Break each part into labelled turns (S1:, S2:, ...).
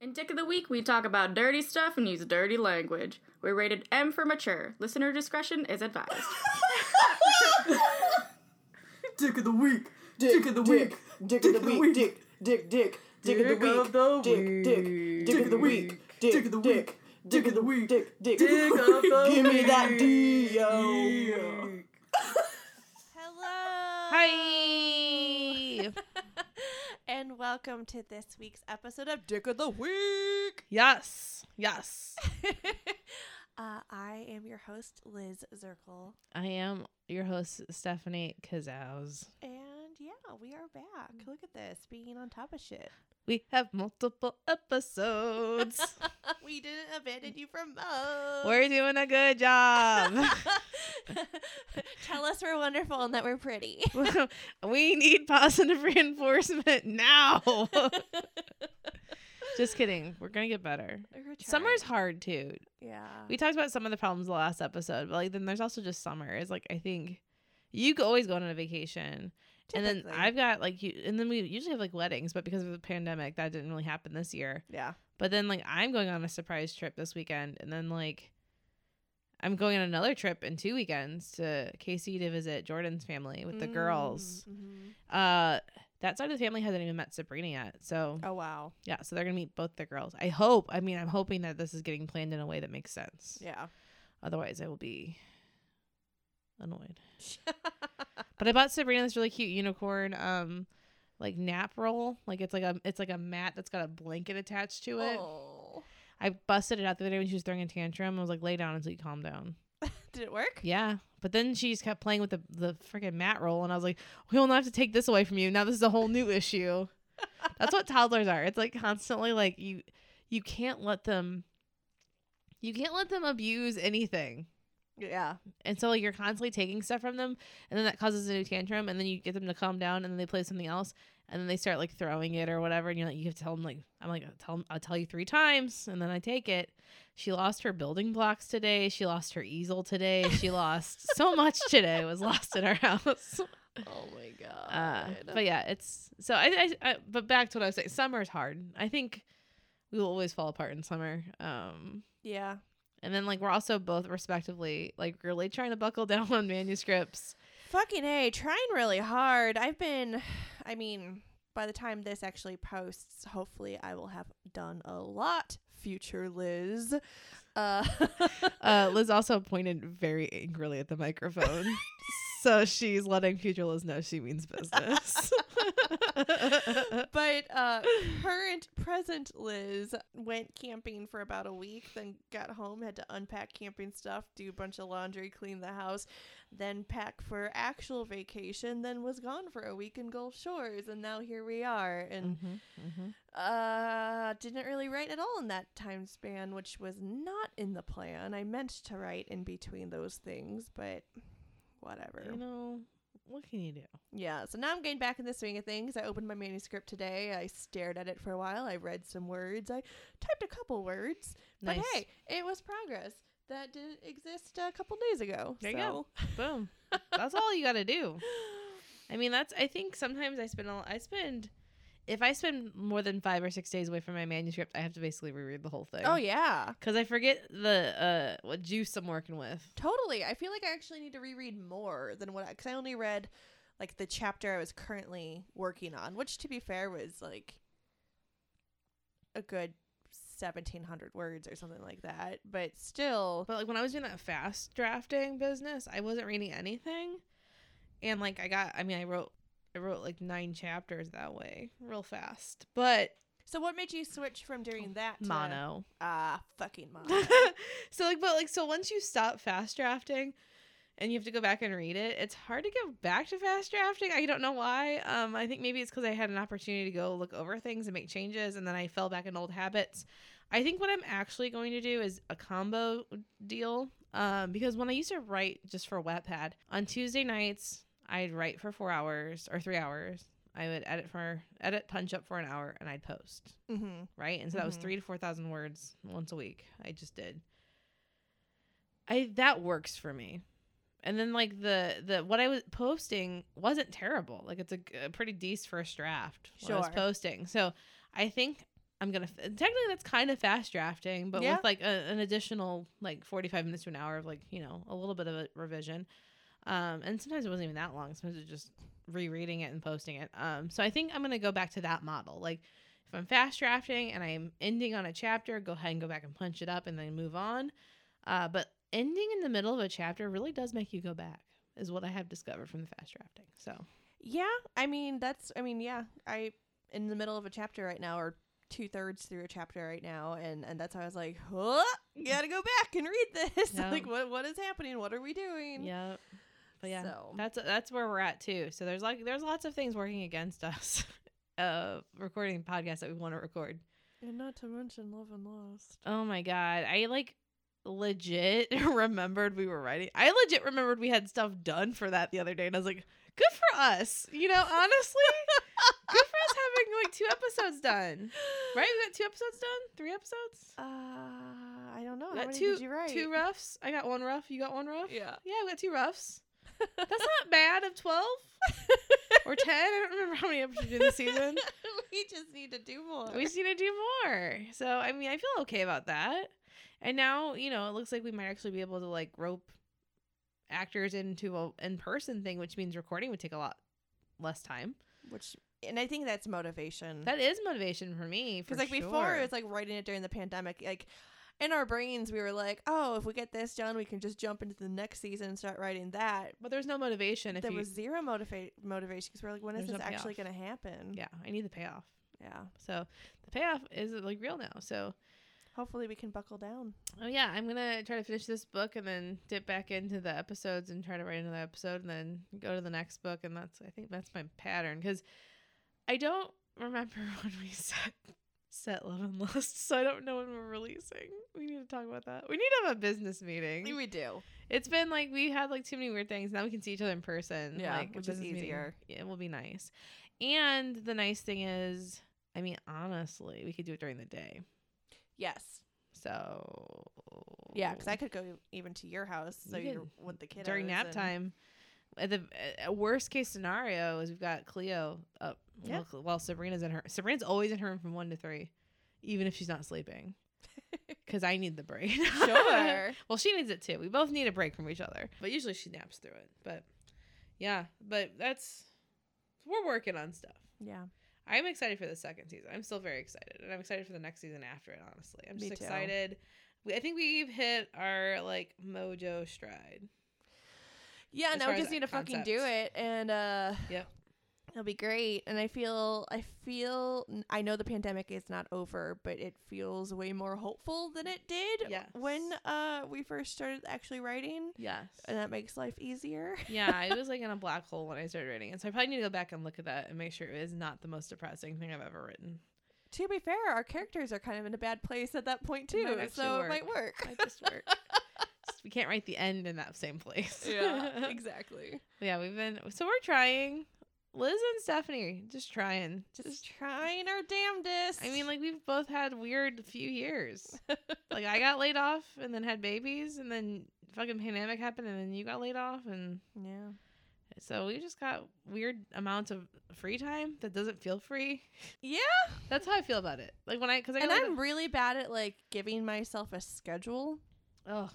S1: In Dick of the Week, we talk about dirty stuff and use dirty language. We're rated M for mature. Listener discretion is advised.
S2: Dick of the week.
S3: Dick,
S2: Dick of the week.
S3: Dick of the week. Dick, dick, dick. Dick of the week. Dick, dick. Dick of the week. Dick of the week. Dick of the week. Dick, dick.
S2: Dick of the
S3: Give me that. D, yo.
S4: Hello.
S5: Hi.
S4: And welcome to this week's episode of Dick of the Week.
S5: yes. Yes.
S4: uh, I am your host, Liz Zirkle.
S5: I am your host, Stephanie Kazows.
S4: And yeah, we are back. Mm. Look at this, being on top of shit.
S5: We have multiple episodes.
S4: we didn't abandon you for most.
S5: we're doing a good job.
S4: Tell us we're wonderful and that we're pretty.
S5: we need positive reinforcement now. Just kidding. We're going to get better. Summer's hard too.
S4: Yeah.
S5: We talked about some of the problems the last episode, but like then there's also just summer. It's like I think you could always go on a vacation. And then I've got like you, and then we usually have like weddings, but because of the pandemic, that didn't really happen this year.
S4: Yeah.
S5: But then like I'm going on a surprise trip this weekend, and then like I'm going on another trip in two weekends to KC to visit Jordan's family with the girls.
S4: Mhm.
S5: Uh, that side of the family hasn't even met Sabrina yet, so
S4: Oh, wow.
S5: yeah, so they're gonna meet both the girls. I hope. I mean, I'm hoping that this is getting planned in a way that makes sense.
S4: Yeah.
S5: Otherwise, I will be annoyed. But I bought Sabrina this really cute unicorn, um, like nap roll. Like it's like a it's like a mat that's got a blanket attached to it.
S4: oh.
S5: I busted it out the other day when she was throwing a tantrum. I was like, lay down until you calm down.
S4: Did it work?
S5: Yeah. But then she just kept playing with the the freaking mat roll, and I was like, we will not have to take this away from you. Now this is a whole new issue. That's what toddlers are. It's like constantly like you you can't let them you can't let them abuse anything.
S4: Yeah.
S5: And so like you're constantly taking stuff from them and then that causes a new tantrum and then you get them to calm down and then they play something else and then they start like throwing it or whatever and you're like you have to tell them like I'm like tell 'em- I'll tell you 3 times and then I take it. She lost her building blocks today. She lost her easel today. She lost so much today was lost in our house.
S4: Oh my god.
S5: Uh, but yeah, it's so I, I, I but back to what I was saying. Summer's hard. I think we will always fall apart in summer. Um
S4: yeah.
S5: And then like we're also both respectively like really trying to buckle down on manuscripts.
S4: Fucking A, trying really hard. I've been, I mean, by the time this actually posts, hopefully I will have done a lot, future Liz. Uh,
S5: Uh, Liz also pointed very angrily at the microphone. so she's letting future Liz know she means business.
S4: but uh, current, present Liz went camping for about a week, then got home, had to unpack camping stuff, do a bunch of laundry, clean the house, then pack for actual vacation, then was gone for a week in Gulf Shores, and now here we are. And
S5: Mhm, mhm.
S4: Uh, didn't really write at all in that time span, which was not in the plan. I meant to write in between those things, but whatever.
S5: You know, what can you do?
S4: yeah, so now I'm getting back in the swing of things. I opened my manuscript today. I stared at it for a while. I read some words. I typed a couple words.
S5: Nice.
S4: But hey, it was progress that didn't exist a couple days ago.
S5: There you go. Boom. That's all you got to do. I mean, that's. I think sometimes I spend. A, I spend. If I spend more than five or six days away from my manuscript, I have to basically reread the whole thing.
S4: Oh yeah,
S5: Because I forget the uh what juice I'm working with.
S4: totally. I feel like I actually need to reread more than what I because I only read like the chapter I was currently working on, which to be fair was like a good seventeen hundred words or something like that. But still,
S5: But like when I was doing that fast drafting business, I wasn't reading anything. And like I got I mean I wrote I wrote like nine chapters that way, real fast. But
S4: so what made you switch from doing that to
S5: mono.
S4: Ah, fucking mono.
S5: so like but like so once you stop fast drafting and you have to go back and read it, it's hard to go back to fast drafting. I don't know why. Um I think maybe it's cuz I had an opportunity to go look over things and make changes and then I fell back in old habits. I think what I'm actually going to do is a combo deal. Um, because when I used to write just for Wattpad on Tuesday nights, I'd write for four hours or three hours. I would edit for edit punch up for an hour and I'd post
S4: mm-hmm.
S5: right? And so that was
S4: Mhm.
S5: three to four thousand words once a week. I just did. I that works for me. And then like the the what I was posting wasn't terrible. Like it's a pretty decent first draft. What I was posting. So I think I'm gonna technically that's kind of fast drafting, but
S4: Yeah.
S5: with like a, an additional like 45 minutes to an hour of like you know a little bit of a revision. Um, and sometimes it wasn't even that long. Sometimes it's just rereading it and posting it. Um, so I think I'm gonna go back to that model. Like if I'm fast drafting and I'm ending on a chapter, go ahead and go back and punch it up and then move on. Uh, but ending in the middle of a chapter really does make you go back, is what I have discovered from the fast drafting. So
S4: Yeah, I mean that's I mean yeah, I in the middle of a chapter right now or two thirds through a chapter right now, and and that's how I was like, huh, gotta go back and read this.
S5: Yeah.
S4: like what what is happening? What are we doing?
S5: yeah, but yeah,
S4: So
S5: that's that's where we're at too. So there's like there's lots of things working against us. Uh, recording podcasts that we want to record.
S4: and not to mention Love and Lust.
S5: Oh my god, I like legit remembered we were writing. I legit remembered we had stuff done for that the other day, and I was like, good for us. You know, honestly, good for us having like two episodes done. Right? We got two episodes done. Three episodes.
S4: Uh, I don't know.
S5: We
S4: How
S5: got
S4: many
S5: two
S4: did you write?
S5: two roughs. I got one rough. You got one rough.
S4: Yeah.
S5: Yeah, we got two roughs. That's not bad of twelve or ten. I don't remember how many episodes did this season.
S4: we just need to do more.
S5: We just need to do more. So I mean, I feel okay about that. And now you know it looks like we might actually be able to like rope actors into a in person thing, which means recording would take a lot less time.
S4: Which and I think that's motivation.
S5: That is motivation for me.
S4: Because like before,
S5: sure.
S4: it was like writing it during the pandemic. Like in our brains, we were like, "Oh, if we get this done, we can just jump into the next season and start writing that."
S5: but there's no motivation if
S4: there
S5: you.
S4: was zero motiva- motivation because we're like, "When is this
S5: no
S4: actually going to happen?"
S5: yeah, I need the payoff.
S4: yeah.
S5: So the payoff is like real now. So
S4: Hopefully, we can buckle down.
S5: Oh yeah, I'm gonna try to finish this book and then dip back into the episodes and try to write another episode and then go to the next book and that's I think that's my pattern because I don't remember when we set set Love and Lust, so I don't know when we're releasing. We need to talk about that. We need to have a business meeting.
S4: We do.
S5: It's been like we had like too many weird things. Now we can see each other in person.
S4: Yeah,
S5: like,
S4: which is
S5: meeting.
S4: easier.
S5: It will be nice. And the nice thing is, I mean, honestly, we could do it during the day.
S4: Yes.
S5: So
S4: Yeah, because I could go even to your house so
S5: You
S4: you're
S5: could-
S4: with the kid
S5: during nap time. Uh, The uh, worst case scenario is we've got Cleo up
S4: Yeah.
S5: while, while Sabrina's in her. Sabrina's always in her room from one to three, even if she's not sleeping, because I need the break.
S4: Sure.
S5: well, she needs it too. We both need a break from each other, but usually she naps through it. But yeah, but that's we're working on stuff.
S4: Yeah.
S5: I'm excited for the second season. I'm still very excited, and I'm excited for the next season after it. Honestly, I'm just excited. We, I think we've hit our like mojo stride.
S4: Yeah, now we just need to fucking do it, and uh,
S5: Yep.
S4: it'll be great. And I feel, I feel, I know the pandemic is not over, but it feels way more hopeful than it did
S5: Yes.
S4: when uh we first started actually writing,
S5: Yes.
S4: and that makes life easier.
S5: yeah, I was like in a black hole when I started writing it, so I probably need to go back and look at that and make sure it is not the most depressing thing I've ever written.
S4: to be fair, our characters are kind of in a bad place at that point too,
S5: actually
S4: so
S5: work.
S4: it might work.
S5: Might just work. Just- we can't write the end in that same place.
S4: Yeah, exactly.
S5: yeah, we've been so we're trying. Liz and Stephanie just trying.
S4: Just trying our damnedest.
S5: I mean, like we've both had weird few years. like I got laid off and then had babies, and then fucking pandemic happened, and then you got laid off, and
S4: yeah.
S5: so we just got weird amounts of free time that doesn't feel free.
S4: Yeah,
S5: That's how I feel about it. Like when I, because I
S4: and I'm really bad at like giving myself a schedule.
S5: oh,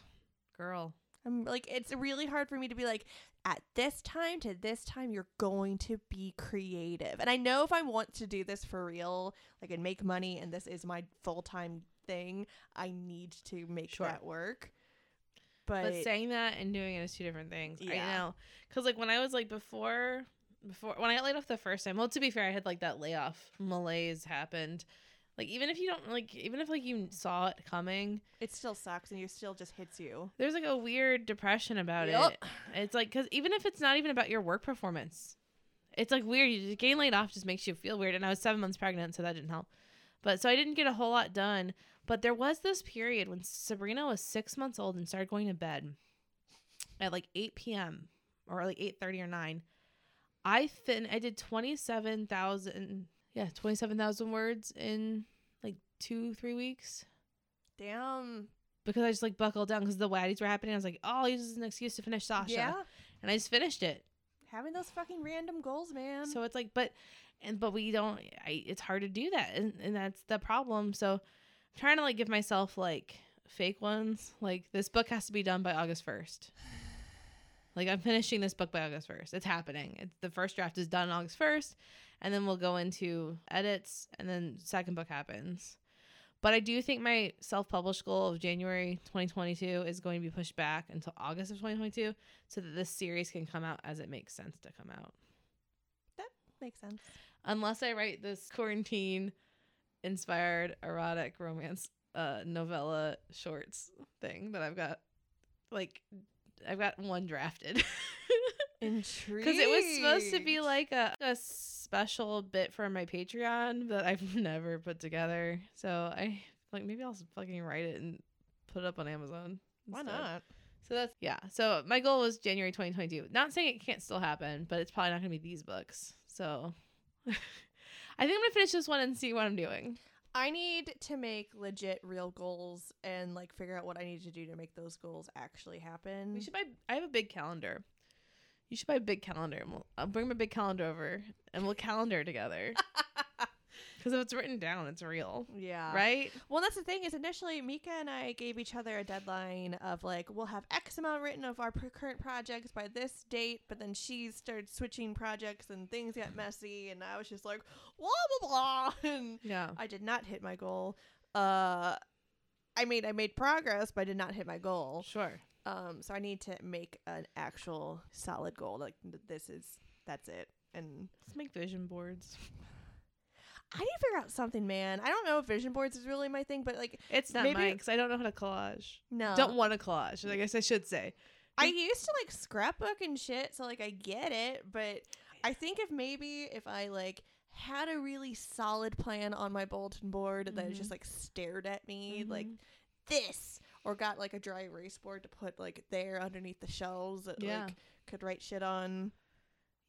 S5: girl,
S4: I'm like it's really hard for me to be like at this time to this time you're going to be creative. And I know if I want to do this for real, like and make money and this is my full-time thing, I need to make
S5: Sure.
S4: that work. But,
S5: but saying that and doing it is two different things. I
S4: Yeah.
S5: know, because like when I was like before, before when I got laid off the first time. Well, to be fair, I had like that layoff malaise happened. Like even if you don't like, even if like you saw it coming,
S4: it still sucks and you still just hits you.
S5: there's like a weird depression about
S4: Yup.
S5: it. It's like because even if it's not even about your work performance, it's like weird. You just getting laid off just makes you feel weird. And I was seven months pregnant, so that didn't help. But so I didn't get a whole lot done. But there was this period when Sabrina was six months old and started going to bed at like 8 p.m. or like 8:30 or 9. I fin I did 27,000 yeah, 27,000 words in like 2 3 weeks
S4: Damn.
S5: because I just like buckled down because the Wattys were happening. I was like, oh, I'll use this as an excuse to finish Sasha.
S4: Yeah.
S5: And I just finished it.
S4: Having those fucking random goals, man.
S5: So it's like, but, and but we don't I, it's hard to do that and, and that's the problem so i'm trying to like give myself like fake ones like this book has to be done by august 1st like i'm finishing this book by august 1st it's happening it's, the first draft is done august 1st and then we'll go into edits and then second book happens. But i do think my self-published goal of january 2022 is going to be pushed back until august of 2022 so that this series can come out as it makes sense to come out.
S4: That Makes sense.
S5: unless I write this quarantine inspired erotic romance uh novella shorts thing that I've got like I've got one drafted
S4: Intrigued.
S5: because it was supposed to be like a, a special bit for my Patreon that I've never put together. So I like maybe I'll fucking write it and put it up on Amazon.
S4: Why
S5: instead.
S4: not?
S5: So that's yeah. So my goal was January 2022. Not saying it can't still happen, but it's probably not gonna be these books. So I think I'm gonna finish this one and see what I'm doing.
S4: I need to make legit real goals and like figure out what I need to do to make those goals actually happen.
S5: We should buy. I have a big calendar. You should buy a big calendar. And we'll, I'll bring my big calendar over and we'll calendar together. Because if it's written down, it's real,
S4: yeah.
S5: right?
S4: Well, that's the thing is initially Mika and I gave each other a deadline of like we'll have X amount written of our current projects by this date, but then she started switching projects and things got messy, and I was just like blah blah blah, and
S5: Yeah.
S4: I did not hit my goal. Uh, I made I made progress, but I did not hit my goal.
S5: Sure.
S4: Um, so I need to make an actual solid goal. Like th- this is that's it, and
S5: Let's make vision boards.
S4: I need to figure out something, man. I don't know if vision boards is really my thing, but like
S5: It's not
S4: Maybe-
S5: mine because I don't know how to collage.
S4: no,
S5: Don't want to collage. I guess I should say.
S4: I used to like scrapbook and shit, so like I get it, but I think if maybe if I like had a really solid plan on my bulletin board that
S5: Mhm.
S4: just like stared at me like
S5: Mhm.
S4: this, or got like a dry erase board to put like there underneath the shelves that
S5: Yeah.
S4: like could write shit on.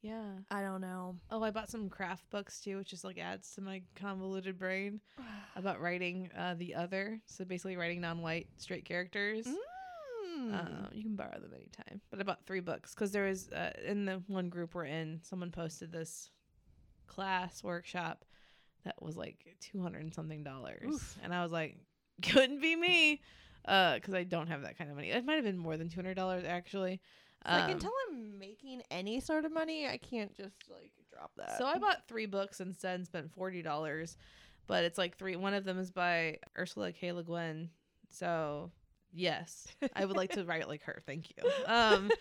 S5: Yeah.
S4: I don't know.
S5: Oh, I bought some craft books too, which just like adds to my convoluted brain about writing uh, the other. So basically, writing non-white straight characters.
S4: Mm.
S5: Uh, you can borrow them anytime. But I bought three books because there was uh, in the one group we're in, someone posted this class workshop that was like two hundred and something dollars,
S4: Oof.
S5: and I was like, couldn't be me, because I don't have that kind of money. It might have been more than two hundred dollars actually.
S4: like
S5: Um,
S4: until I'm making any sort of money, I can't just like drop that.
S5: So I bought three books instead and spent forty dollars, but it's like three. One of them is by Ursula K. Le Guin. So yes, I would like to write like her. Thank you. Um,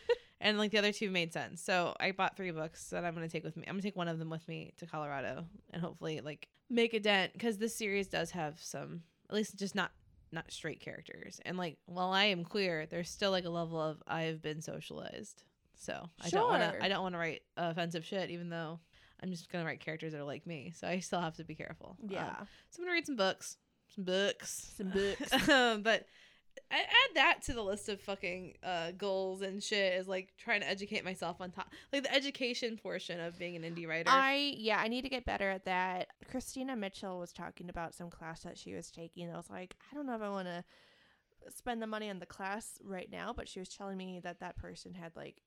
S5: and like the other two made sense. So I bought three books that I'm gonna take with me. I'm gonna take one of them with me to Colorado and hopefully like make a dent because this series does have some, at least just not not straight characters. And like while I am queer, there's still like a level of I've been socialized. So I don't want to I don't want to write offensive shit, even though I'm just gonna write characters that are like me. So I still have to be careful. Um,
S4: yeah,
S5: so I'm gonna read some books, some books,
S4: Some books.
S5: um, but I add that to the list of fucking uh, goals and shit is like trying to educate myself on top, like the education portion of being an indie writer.
S4: I yeah, I need to get better at that. Christina Mitchell was talking about some class that she was taking. I was like, I don't know if I want to spend the money on the class right now, but she was telling me that that person had like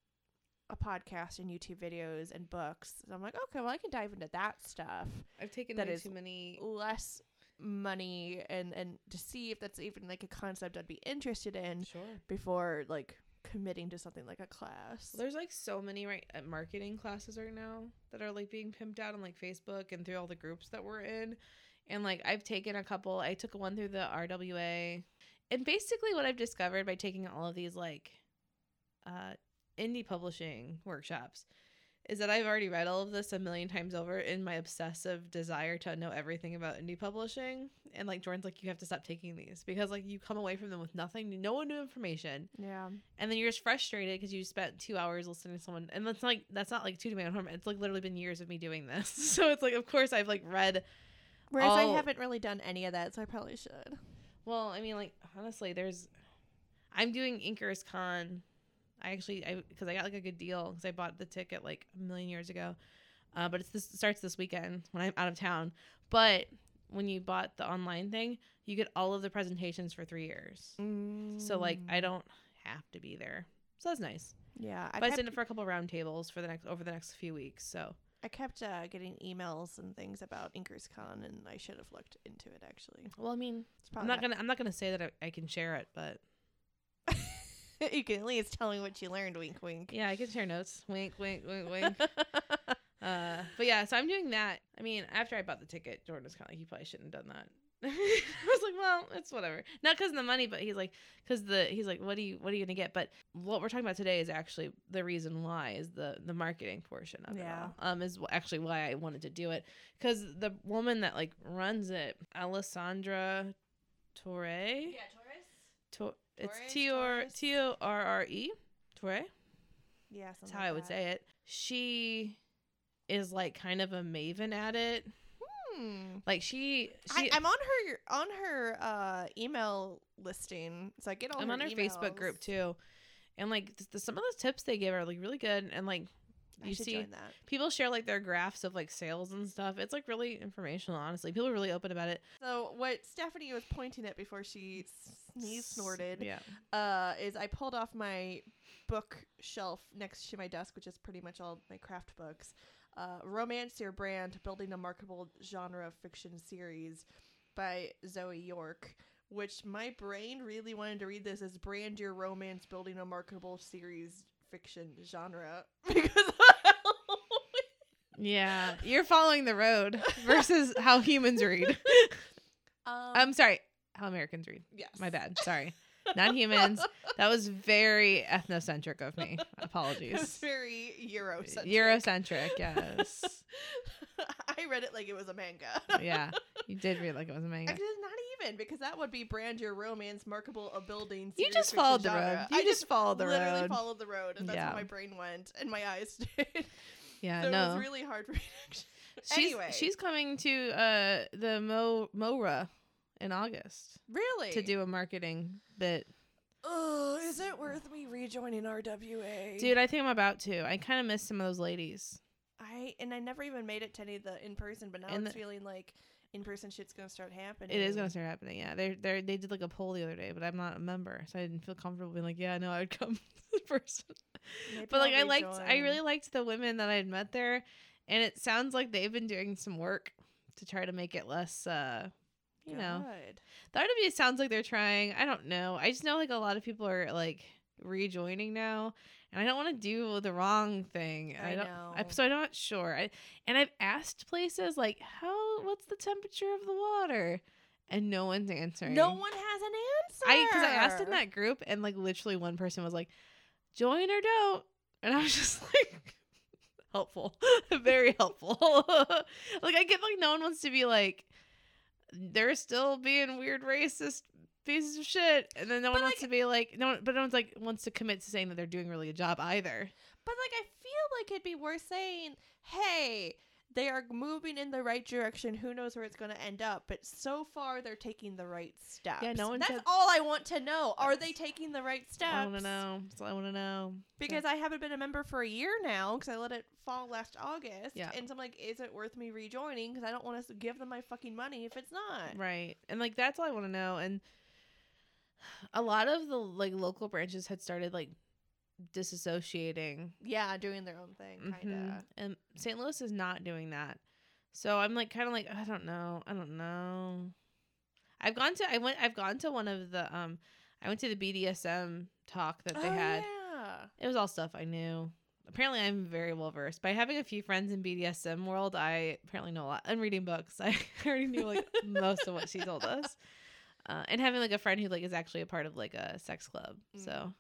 S4: a podcast and YouTube videos and books. So I'm like, okay, well, I can dive into that stuff.
S5: I've taken
S4: that
S5: way
S4: is
S5: too many.
S4: Less money and and to see if that's even like a concept I'd be interested in
S5: Sure.
S4: before like committing to something like a class.
S5: There's like so many right uh, marketing classes right now that are like being pimped out on like Facebook and through all the groups that we're in. And like I've taken a couple. I took one through the RWA. And basically what I've discovered by taking all of these like uh indie publishing workshops is that I've already read all of this a million times over in my obsessive desire to know everything about indie publishing. And like Jordan's like, you have to stop taking these because like you come away from them with nothing, no new information
S4: yeah.
S5: and then you're just frustrated because you spent two hours listening to someone and that's like that's not like two to my own harm it's like literally been years of me doing this so it's like of course i've like read
S4: Whereas I haven't really done any of that, so I probably should.
S5: well i mean like honestly there's i'm doing inkers con i actually i because i got like a good deal because i bought the ticket like a million years ago. Uh, but it's this it starts this weekend when i'm out of town. But when you bought the online thing you get all of the presentations for three years. So like i don't have to be there. So that's nice.
S4: Yeah,
S5: But I signed up for a couple round tables for the next over the next few weeks. So.
S4: I kept uh, getting emails and things about Inkers Con, and I should have looked into it actually.
S5: Well, I mean,
S4: It's
S5: I'm
S4: probably
S5: not gonna I'm not gonna say that I, I can share it, but
S4: you can at least tell me what you learned. Wink, wink.
S5: yeah, I can share notes. Wink, wink, wink, wink. uh, but yeah, so I'm doing that. I mean, after I bought the ticket, Jordan was kind of like, "You probably shouldn't have done that." I was like, "Well, it's whatever." Not because of the money, but he's like, "Cause the he's like, what do you what are you gonna get?" But what we're talking about today is actually the reason why is the the marketing portion of
S4: Yeah.
S5: it. All. Um, is actually why I wanted to do it because the woman that like runs it, Alessandra Torre. Yeah, Torres. Tor- it's T O R T O R R E. Torre.
S4: Yeah,
S5: That's how I would say it. She is like kind of a maven at it.
S4: Hmm.
S5: Like she,
S4: I,
S5: she
S4: I'm on her on her uh, email listing, so I get all.
S5: I'm
S4: her
S5: on her Facebook group too, and like th- the, some of the tips they give are like really good, and like
S4: I
S5: you see people share like their graphs of like sales and stuff. It's like really informational. Honestly, people are really open about it.
S4: So what Stephanie was pointing at before she sneeze snorted
S5: Yeah.
S4: uh, is I pulled off my bookshelf next to my desk, which is pretty much all my craft books. Uh, Romance Your Brand, Building a Marketable Genre Fiction Series by Zoe York, which my brain really wanted to read this as Brand Your Romance, Building a Marketable Series Fiction Genre. Because
S5: Yeah, you're following the road versus how humans read.
S4: um,
S5: I'm sorry, how Americans read.
S4: yes.
S5: My bad. Sorry. Not humans. That was very ethnocentric of me. Apologies.
S4: very Eurocentric.
S5: Eurocentric, yes.
S4: I read it like it was a manga.
S5: Yeah. You did read like it was a manga.
S4: Actually, not even because that would be brand your romance, markable a building.
S5: You just followed the
S4: genre.
S5: road. You
S4: I
S5: just followed the
S4: literally
S5: road.
S4: Literally followed the road, and that's
S5: Yeah.
S4: where my brain went and my eyes did.
S5: Yeah,
S4: so it
S5: no.
S4: was really hard for me. To actually...
S5: she's,
S4: anyway.
S5: she's coming to uh the Mo Mora in August
S4: really
S5: to do a marketing bit.
S4: Oh, is it worth me rejoining RWA,
S5: Dude, I think I'm about to. I kind of miss some of those ladies.
S4: I and I never even made it to any of the in person, but now
S5: And
S4: it's
S5: the-
S4: feeling like in person shit's gonna start happening.
S5: It is gonna start happening. Yeah, they they they did like a poll the other day, but I'm not a member, so I didn't feel comfortable being like, yeah, no, I would come in person.
S4: Maybe
S5: But like,
S4: I'll
S5: I liked, I really liked the women that I had met there, and it sounds like they've been doing some work to try to make it less, uh, you know,
S4: Good.
S5: the RWA sounds like they're trying. I don't know. I just know like a lot of people are like rejoining now, and I don't want to do the wrong thing.
S4: I
S5: don't.
S4: know.
S5: I, so I'm not sure. I and I've asked places like, how, what's the temperature of the water, and no one's answering.
S4: No one has an answer.
S5: I because I asked in that group and like literally one person was like, join or don't, and I was just like, helpful, very helpful. like I get like no one wants to be like, they're still being weird racist pieces of shit, and then no one
S4: But,
S5: wants to be like no, one, but no one's like wants to commit to saying that they're doing really a job either.
S4: But like I feel like it'd be worth saying, hey, they are moving in the right direction. Who knows where it's going to end up? But so far, they're taking the right steps.
S5: Yeah, no one
S4: That's
S5: said-
S4: all I want to know. Are they taking the right steps?
S5: I want to know. That's all I want to know.
S4: Because I haven't been a member for a year now because I let it fall last August.
S5: Yeah.
S4: And so I'm like, is it worth me rejoining? Because I don't want to give them my fucking money if it's not.
S5: Right. And like that's all I want to know and a lot of the like local branches had started like disassociating
S4: Yeah, doing their own thing, kind of.
S5: Mhm. and St. Louis is not doing that. So I'm like kind of like I don't know. I don't know. I've gone to I went I've gone to one of the um I went to the BDSM talk that they
S4: oh,
S5: had.
S4: Yeah.
S5: It was all stuff I knew. Apparently, I'm very well versed. By having a few friends in BDSM world, I apparently know a lot. And reading books, I already knew like most of what she told us. Uh, and having like a friend who like is actually a part of like a sex club, so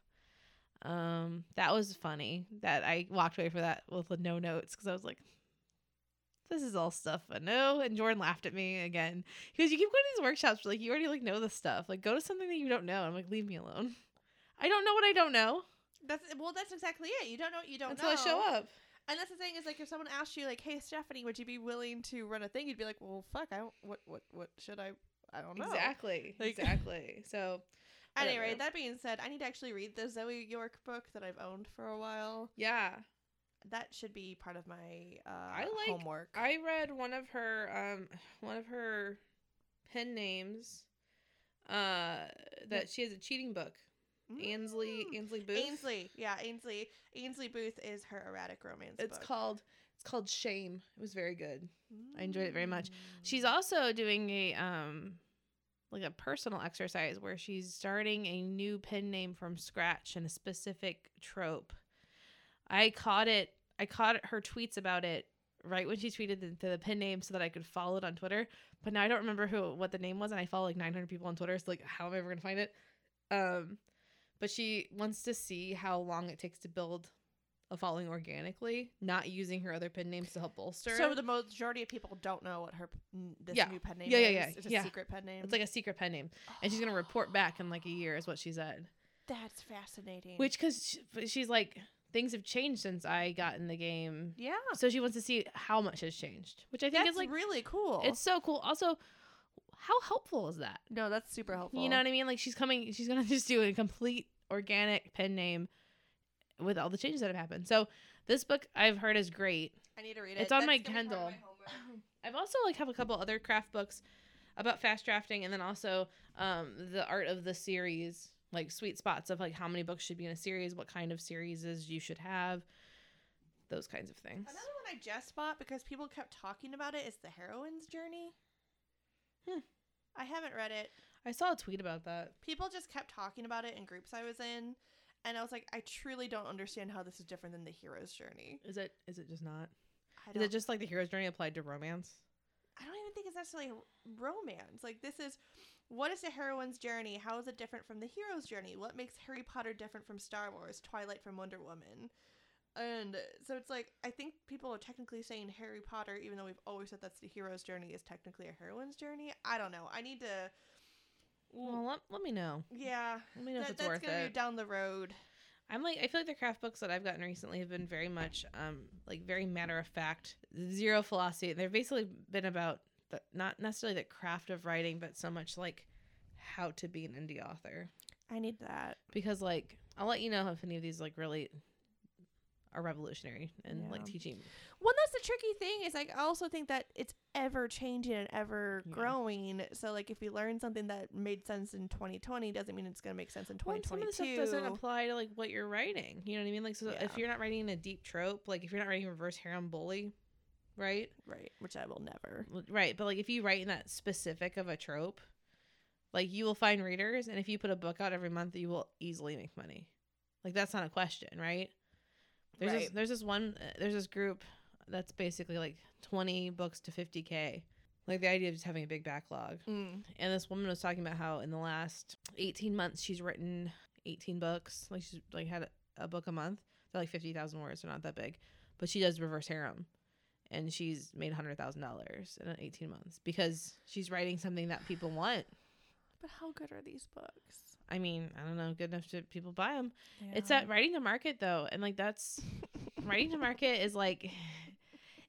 S5: um, that was funny. That I walked away for that with no notes because I was like, "This is all stuff I know." And Jordan laughed at me again because you keep going to these workshops, but, like you already like know the stuff. Like go to something that you don't know. I'm like, leave me alone. I don't know what I don't know
S4: That's well. That's exactly it. You don't know what you don't
S5: until
S4: know.
S5: I show up.
S4: And that's the thing is like if someone asked you like, "Hey Stephanie, would you be willing to run a thing?" You'd be like, "Well, fuck, I don't. What what what should I? I don't know."
S5: Exactly.
S4: Like-
S5: exactly. So
S4: Anyway, that being said, I need to actually read the Zoe York book that I've owned for a while.
S5: yeah,
S4: That should be part of my uh,
S5: I like-
S4: homework.
S5: I read one of her um one of her pen names. Uh, that she has a cheating book. Ainsley
S4: Mm.
S5: Ainsley Booth.
S4: Ainsley, yeah, Ainsley. Ainsley Booth is her erotic romance
S5: It's
S4: book.
S5: called It's called Shame. It was very good. I enjoyed it very much. She's also doing a um like a personal exercise where she's starting a new pen name from scratch and a specific trope. I caught it. I caught her tweets about it right when she tweeted the, the pin name so that I could follow it on Twitter. But now I don't remember who what the name was, and I follow like 900 people on Twitter. So like, how am I ever gonna find it? Um, but she wants to see how long it takes to build following organically, not using her other pen names to help bolster.
S4: So the majority of people don't know what her this
S5: Yeah.
S4: new pen name
S5: Yeah, yeah,
S4: is.
S5: yeah,
S4: It's a
S5: yeah.
S4: secret pen name.
S5: it's like a secret pen name, and she's gonna oh. report back in like a year, is what she said.
S4: That's fascinating.
S5: Which, because she, she's like, things have changed since I got in the game,
S4: yeah,
S5: so she wants to see how much has changed, which I think
S4: that's
S5: is like
S4: really cool.
S5: it's so cool. Also, how helpful is that?
S4: no, that's super helpful.
S5: You know what I mean? Like she's coming, she's gonna just do a complete organic pen name with all the changes that have happened. So this book I've heard is great.
S4: I need to read it.
S5: It's on my
S4: That's gonna be part of
S5: Kindle.
S4: my.
S5: I've also like have a couple other craft books about fast drafting, and then also um, the art of the series, like sweet spots of like how many books should be in a series, what kind of series you should have, those kinds of things.
S4: Another one I just bought because people kept talking about it is the heroine's journey.
S5: Hmm.
S4: I haven't read it.
S5: I saw a tweet about that.
S4: People just kept talking about it in groups I was in, and I was like, I truly don't understand how this is different than the hero's journey.
S5: Is it? Is it just not? Is it just like the hero's journey applied to romance?
S4: I don't even think it's necessarily romance. Like this is what is the heroine's journey? How is it different from the hero's journey? What makes Harry Potter different from Star Wars, Twilight from Wonder Woman? And so it's like I think people are technically saying Harry Potter, even though we've always said that's the hero's journey, is technically a heroine's journey. I don't know. I need to.
S5: Well, let, let me know.
S4: Yeah,
S5: Let me know if
S4: that,
S5: it's
S4: that's
S5: worth
S4: gonna
S5: it.
S4: be down the road.
S5: I'm like I feel like the craft books that I've gotten recently have been very much um like very matter of fact, zero philosophy. They've basically been about the, not necessarily the craft of writing, but so much like how to be an indie author.
S4: I need that.
S5: Because like I'll let you know if any of these like really are revolutionary and like teaching.
S4: Well, that's the tricky thing is like I also think that it's ever changing and ever
S5: Yeah.
S4: growing. So like if we learn something that made sense in 2020 doesn't mean it's gonna make sense in
S5: Well, some of
S4: 2022.
S5: the stuff doesn't apply to like what you're writing. You know what I mean? Like so
S4: Yeah.
S5: if you're not writing a deep trope, like if you're not writing reverse harem bully, right?
S4: right, which I will never.
S5: Right, but like if you write in that specific of a trope, like you will find readers, and if you put a book out every month, you will easily make money. Like that's not a question, right? There's this, there's this one uh, there's this group that's basically like 20 books to 50k. Like the idea of just having a big backlog.
S4: Mm.
S5: And this woman was talking about how in the last 18 months she's written 18 books. Like she's like had a, a book a month. They're like 50,000 words. They're not that big, but she does reverse harem, and she's made hundred thousand dollars in 18 months because she's writing something that people want.
S4: But how good are these books?
S5: I mean, I don't know, good enough to people buy them. It's
S4: Yeah.
S5: that writing to market though, and like that's writing to market is like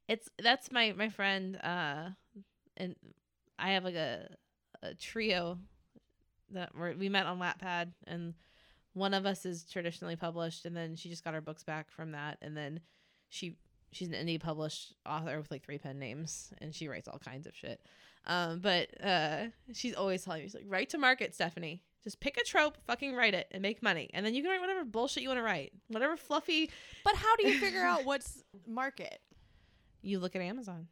S5: it's that's my my friend uh and I have like a a trio that we we met on Wattpad and one of us is traditionally published and then she just got her books back from that and then she she's an indie published author with like three pen names and she writes all kinds of shit. Um but uh she's always telling me she's like write to market Stephanie. Just pick a trope, fucking write it and make money. And then you can write whatever bullshit you want to write. Whatever fluffy
S4: But how do you figure out what's market?
S5: you look at Amazon.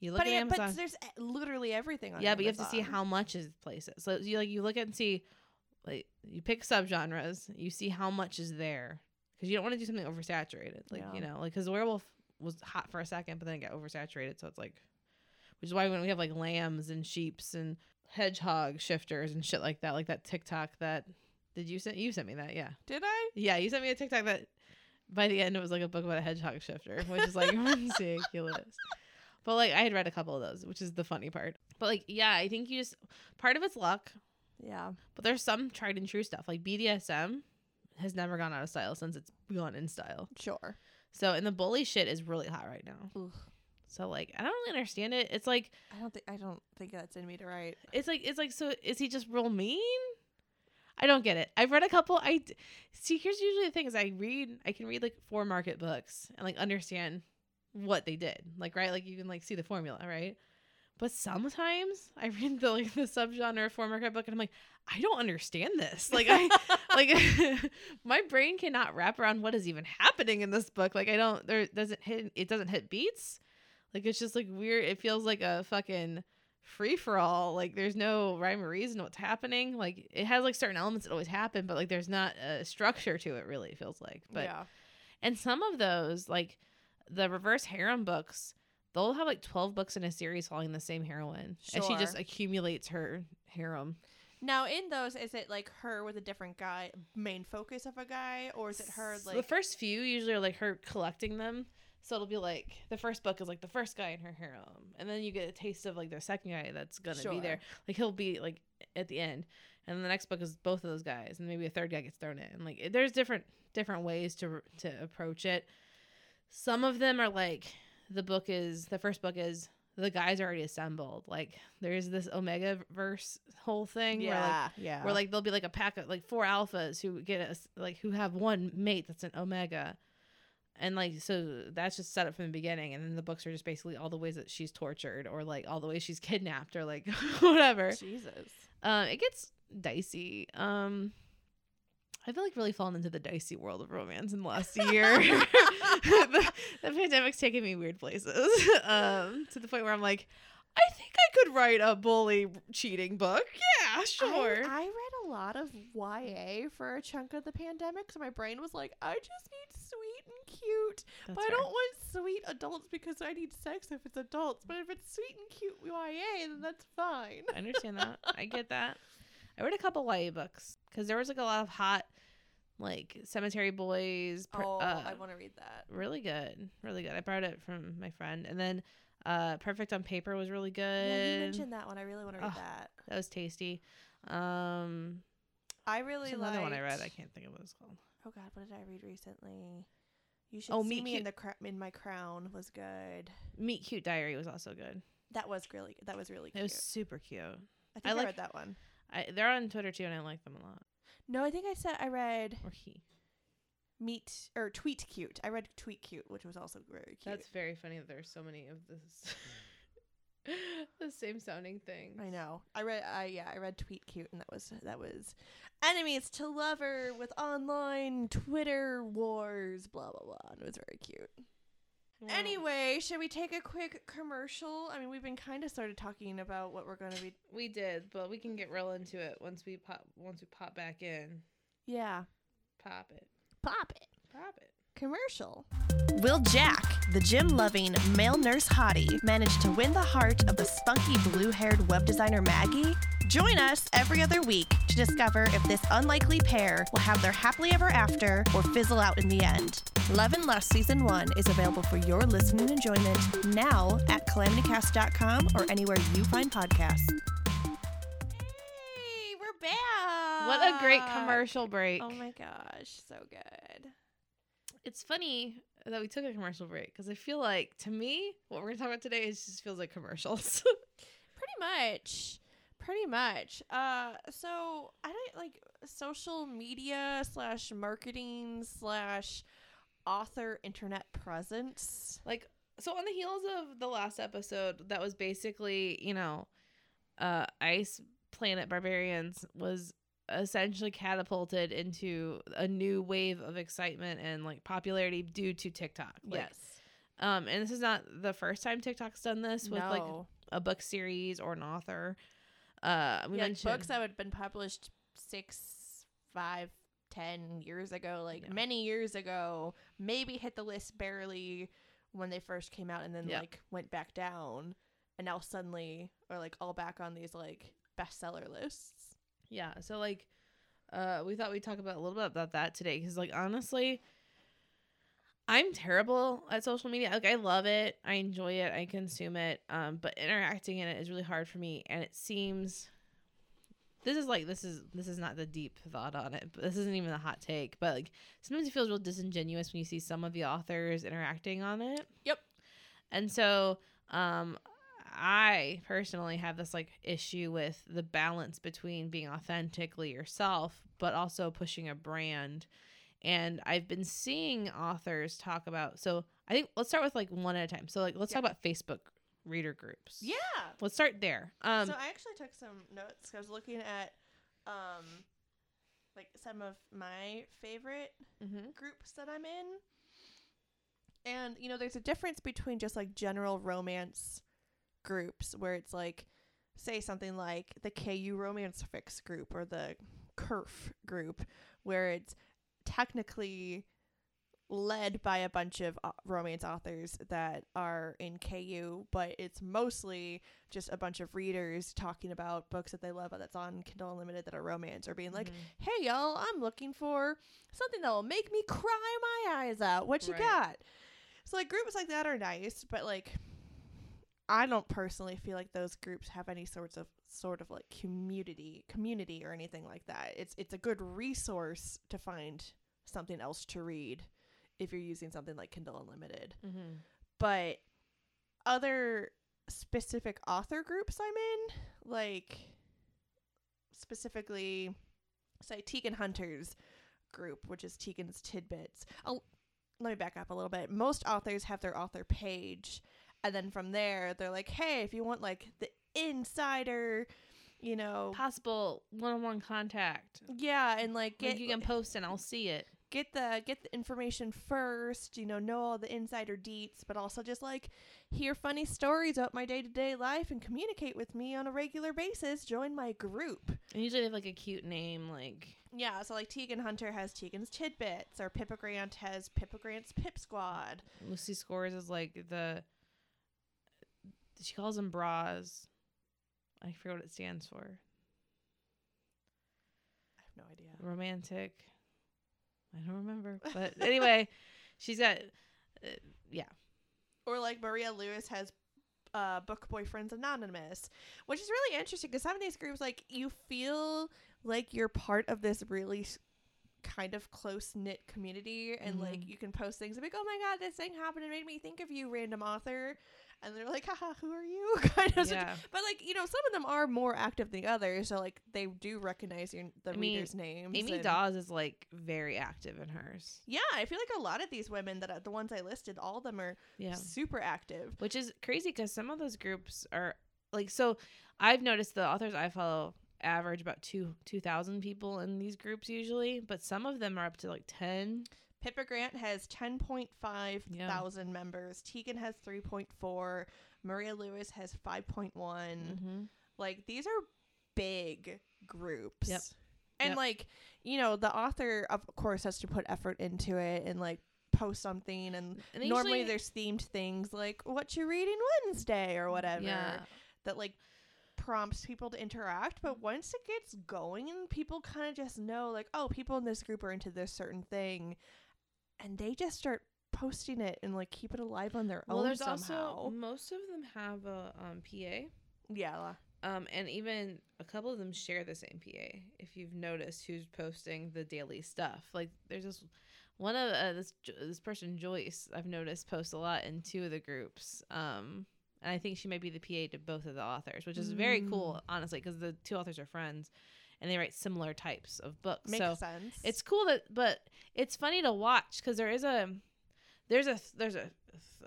S5: You look
S4: But,
S5: at
S4: yeah,
S5: Amazon.
S4: but there's e- literally everything on
S5: yeah, but you have to see how much is places. So you like you look at and see, like you pick subgenres. You see how much is there because you don't want to do something oversaturated. Like you know, like because werewolf was hot for a second, but then it got oversaturated. So it's like, which is why when we have like lambs and sheeps and hedgehog shifters and shit like that, like that TikTok that did you send you sent me that? Yeah,
S4: Did I?
S5: yeah, you sent me a TikTok that by the end it was like a book about a hedgehog shifter, which is like ridiculous. But like I had read a couple of those, which is the funny part. But like yeah, I think you just part of it's luck,
S4: Yeah.
S5: but there's some tried and true stuff. Like BDSM has never gone out of style since it's gone in style.
S4: Sure.
S5: So and the bully shit is really hot right now. So like I don't really understand it. It's like
S4: I don't think I don't think that's in me to write.
S5: it's like it's like so is he just real mean? I don't get it. I've read a couple. I see. Here's usually the thing: is I read. I can read like four market books and like understand what they did. Like right, like you can like see the formula, right? But sometimes I read the like the subgenre of former cry book and I'm like, I don't understand this. Like I like my brain cannot wrap around what is even happening in this book. Like I don't there doesn't hit it doesn't hit beats. Like it's just like weird. It feels like a fucking free for all. Like there's no rhyme or reason what's happening. Like it has like certain elements that always happen, but like there's not a structure to it. Really, it feels like. But
S4: yeah.
S5: and some of those like the reverse harem books, they'll have like twelve books in a series following the same heroine, and she just accumulates her harem.
S4: Now, in those, is it like her with a different guy, main focus of a guy, or is it her like?
S5: the first few usually are like her collecting them. So it'll be like the first book is like the first guy in her harem, and then you get a taste of like their second guy that's gonna be there. Like he'll be like at the end, and then the next book is both of those guys, and maybe a third guy gets thrown in. And like there's different different ways to to approach it. Some of them are like the book is the first book is the guys are already assembled. Like there's this Omega verse whole thing where like
S4: yeah, yeah.
S5: where like there'll be like a pack of like four alphas who get us like who have one mate that's an omega and like so that's just set up from the beginning and then the books are just basically all the ways that she's tortured or like all the ways she's kidnapped or like whatever
S4: Jesus.
S5: um it gets dicey um I feel like really fallen into the dicey world of romance in the last year. the, the pandemic's taken me weird places. Um, to the point where I'm like, I think I could write a bully cheating book. Yeah, sure.
S4: I, I read a lot of YA for a chunk of the pandemic, so my brain was like, I just need sweet and cute.
S5: That's
S4: but I don't want sweet adults because I need sex if it's adults. But if it's sweet and cute YA, then that's fine.
S5: I understand that. I get that. I read a couple YA books because there was like a lot of hot, like Cemetery Boys. per-
S4: oh,
S5: uh,
S4: I want to read that.
S5: really good, really good. I borrowed it from my friend, and then uh, Perfect on Paper was really good.
S4: Yeah, you mentioned that one. I really want to read
S5: Oh,
S4: that.
S5: that was tasty. Um,
S4: I really like
S5: another one I read. I can't think of what it's called.
S4: Oh God, what did I read recently? You should
S5: Oh,
S4: see
S5: Meet
S4: me in the cra- in my crown was good.
S5: Meet Cute Diary was also good.
S4: That was really that was really
S5: It was super cute.
S4: I think
S5: I
S4: I,
S5: like-
S4: read that one.
S5: I, they're on Twitter too, and I like them a lot.
S4: No, I think I said I read
S5: Or he.
S4: Meet or Tweet Cute. I read Tweet Cute, which was also very cute.
S5: That's very funny that there's so many of this. the same sounding things.
S4: I know. I read. I yeah. I read Tweet Cute, and that was that was enemies to lover with online Twitter wars. Blah blah blah. And it was very cute.
S5: Well,
S4: Anyway, should we take a quick commercial? I mean, we've been kind of started talking about what we're going to be.
S5: we did, but we can get real into it once we pop. Once we pop back in,
S4: Yeah.
S5: pop it,
S4: Pop it.
S5: pop it.
S4: Commercial. Will Jack, the gym loving male nurse hottie, manage to win the heart of the spunky blue haired web designer Maggie? Join us every other week to discover if this unlikely pair will have their happily ever after or fizzle out in the end. Love and Lust Season 1 is available for your listening enjoyment now at calamitycast.com or anywhere you find podcasts. Hey, we're back.
S5: What a great commercial break!
S4: Oh my gosh, so good.
S5: It's funny that we took a commercial break because I feel like to me, what we're gonna talk about today is just feels like commercials.
S4: Pretty much. Pretty much. Uh so I don't like social media slash marketing slash author internet presence.
S5: like so on the heels of the last episode that was basically you know uh ice planet barbarians was essentially catapulted into a new wave of excitement and like popularity due to tiktok like, um and this is not the first time tiktok's done this with like a book series or an author uh we
S4: yeah,
S5: mentioned
S4: books that had been published six, five, ten years ago, like
S5: Yeah.
S4: many years ago, maybe hit the list barely when they first came out and then
S5: Yeah.
S4: like went back down and now suddenly are like all back on these like bestseller lists.
S5: Yeah, so like uh we thought we'd talk about a little bit about that today cuz like honestly I'm terrible at social media. Like I love it. I enjoy it. I consume it. Um but interacting in it is really hard for me and it seems this is like this is this is not the deep thought on it. But this isn't even a hot take, but like sometimes it feels real disingenuous when you see some of the authors interacting on it.
S4: Yep.
S5: And so um I personally have this like issue with the balance between being authentically yourself but also pushing a brand. And I've been seeing authors talk about so I think let's start with like one at a time. So like let's talk about Facebook reader groups.
S4: Yeah.
S5: Let's start there. Um,
S4: so I actually took some notes. I was looking at, um, like some of my favorite
S5: mhm.
S4: groups that I'm in. And you know, there's a difference between just like general romance groups where it's like say something like the KU romance fix group or the KERF group where it's technically led by a bunch of romance authors that are in KU, but it's mostly just a bunch of readers talking about books that they love that's on Kindle Unlimited that are romance or being like,
S5: Mhm.
S4: hey y'all, I'm looking for something that will make me cry my eyes out. What you
S5: Right.
S4: got? So like groups like that are nice, but like I don't personally feel like those groups have any sorts of sort of like community community or anything like that. It's it's a good resource to find something else to read if you're using something like Kindle Unlimited.
S5: Mhm.
S4: But other specific author groups I'm in, like specifically say Teagan Hunter's group, which is Teagan's Tidbits. Oh, let me back up a little bit. Most authors have their author page, and then from there, they're like, hey, if you want like the insider, you know,
S5: possible one-on-one contact.
S4: yeah, and like
S5: Like
S4: get
S5: you can post and I'll see it.
S4: get the get the information first, you know, know all the insider deets, but also just like hear funny stories about my day-to-day life and communicate with me on a regular basis, join my group.
S5: And usually they have like a cute name, like
S4: Yeah, so like Teagan Hunter has Teagan's Tidbits or Pippa Grant has Pippa Grant's Pip Squad.
S5: Lucy Score's is like the. She calls them bras. I forget what it stands for.
S4: I have no idea.
S5: Romantic. I don't remember, but anyway, she's got. Uh, yeah,
S4: Or like Maria Lewis has uh, Book Boyfriends Anonymous, which is really interesting because some of these groups, like, you feel like you're part of this really kind of close knit community, and like
S5: Mhm.
S4: you can post things like, "Oh my god, this thing happened and made me think of you, random author," and they're like, "Haha, who are you?" kind of.
S5: yeah.
S4: But like you know, some of them are more active than others, so like they do recognize your the
S5: I mean,
S4: readers' names.
S5: Amy
S4: and-
S5: Daws is like very active in hers.
S4: Yeah, I feel like a lot of these women that uh, the ones I listed, all of them are
S5: Yeah.
S4: super active.
S5: which is crazy because some of those groups are like so i've noticed the authors i follow average about two 2000 people in these groups usually but some of them are up to like 10
S4: Pippa Grant has 10.5
S5: Yeah.
S4: thousand members. Teagan has 3.4. Maria Lewis has 5.1.
S5: mm-hmm.
S4: Like these are big groups.
S5: Yep.
S4: And
S5: Yep.
S4: like, you know, the author of course has to put effort into it and like post something and,
S5: and
S4: normally
S5: usually-
S4: there's themed things like what you reading Wednesday or whatever
S5: yeah
S4: that like prompts people to interact but once it gets going and people kind of just know like oh people in this group are into this certain thing and they just start posting it and like keep it alive on their own.
S5: well
S4: own
S5: there's
S4: somehow
S5: also most of them have a um, pa
S4: yeah
S5: um, and even a couple of them share the same pa if you've noticed who's posting the daily stuff like there's this one of uh, this this person Joyce I've noticed posts a lot in two of the groups. Um, and I think she might be the PA to both of the authors, which is very cool, honestly, because the two authors are friends, and they write similar types of books.
S4: makes
S5: so
S4: sense
S5: it's cool that, but it's funny to watch because there is a there's a there's a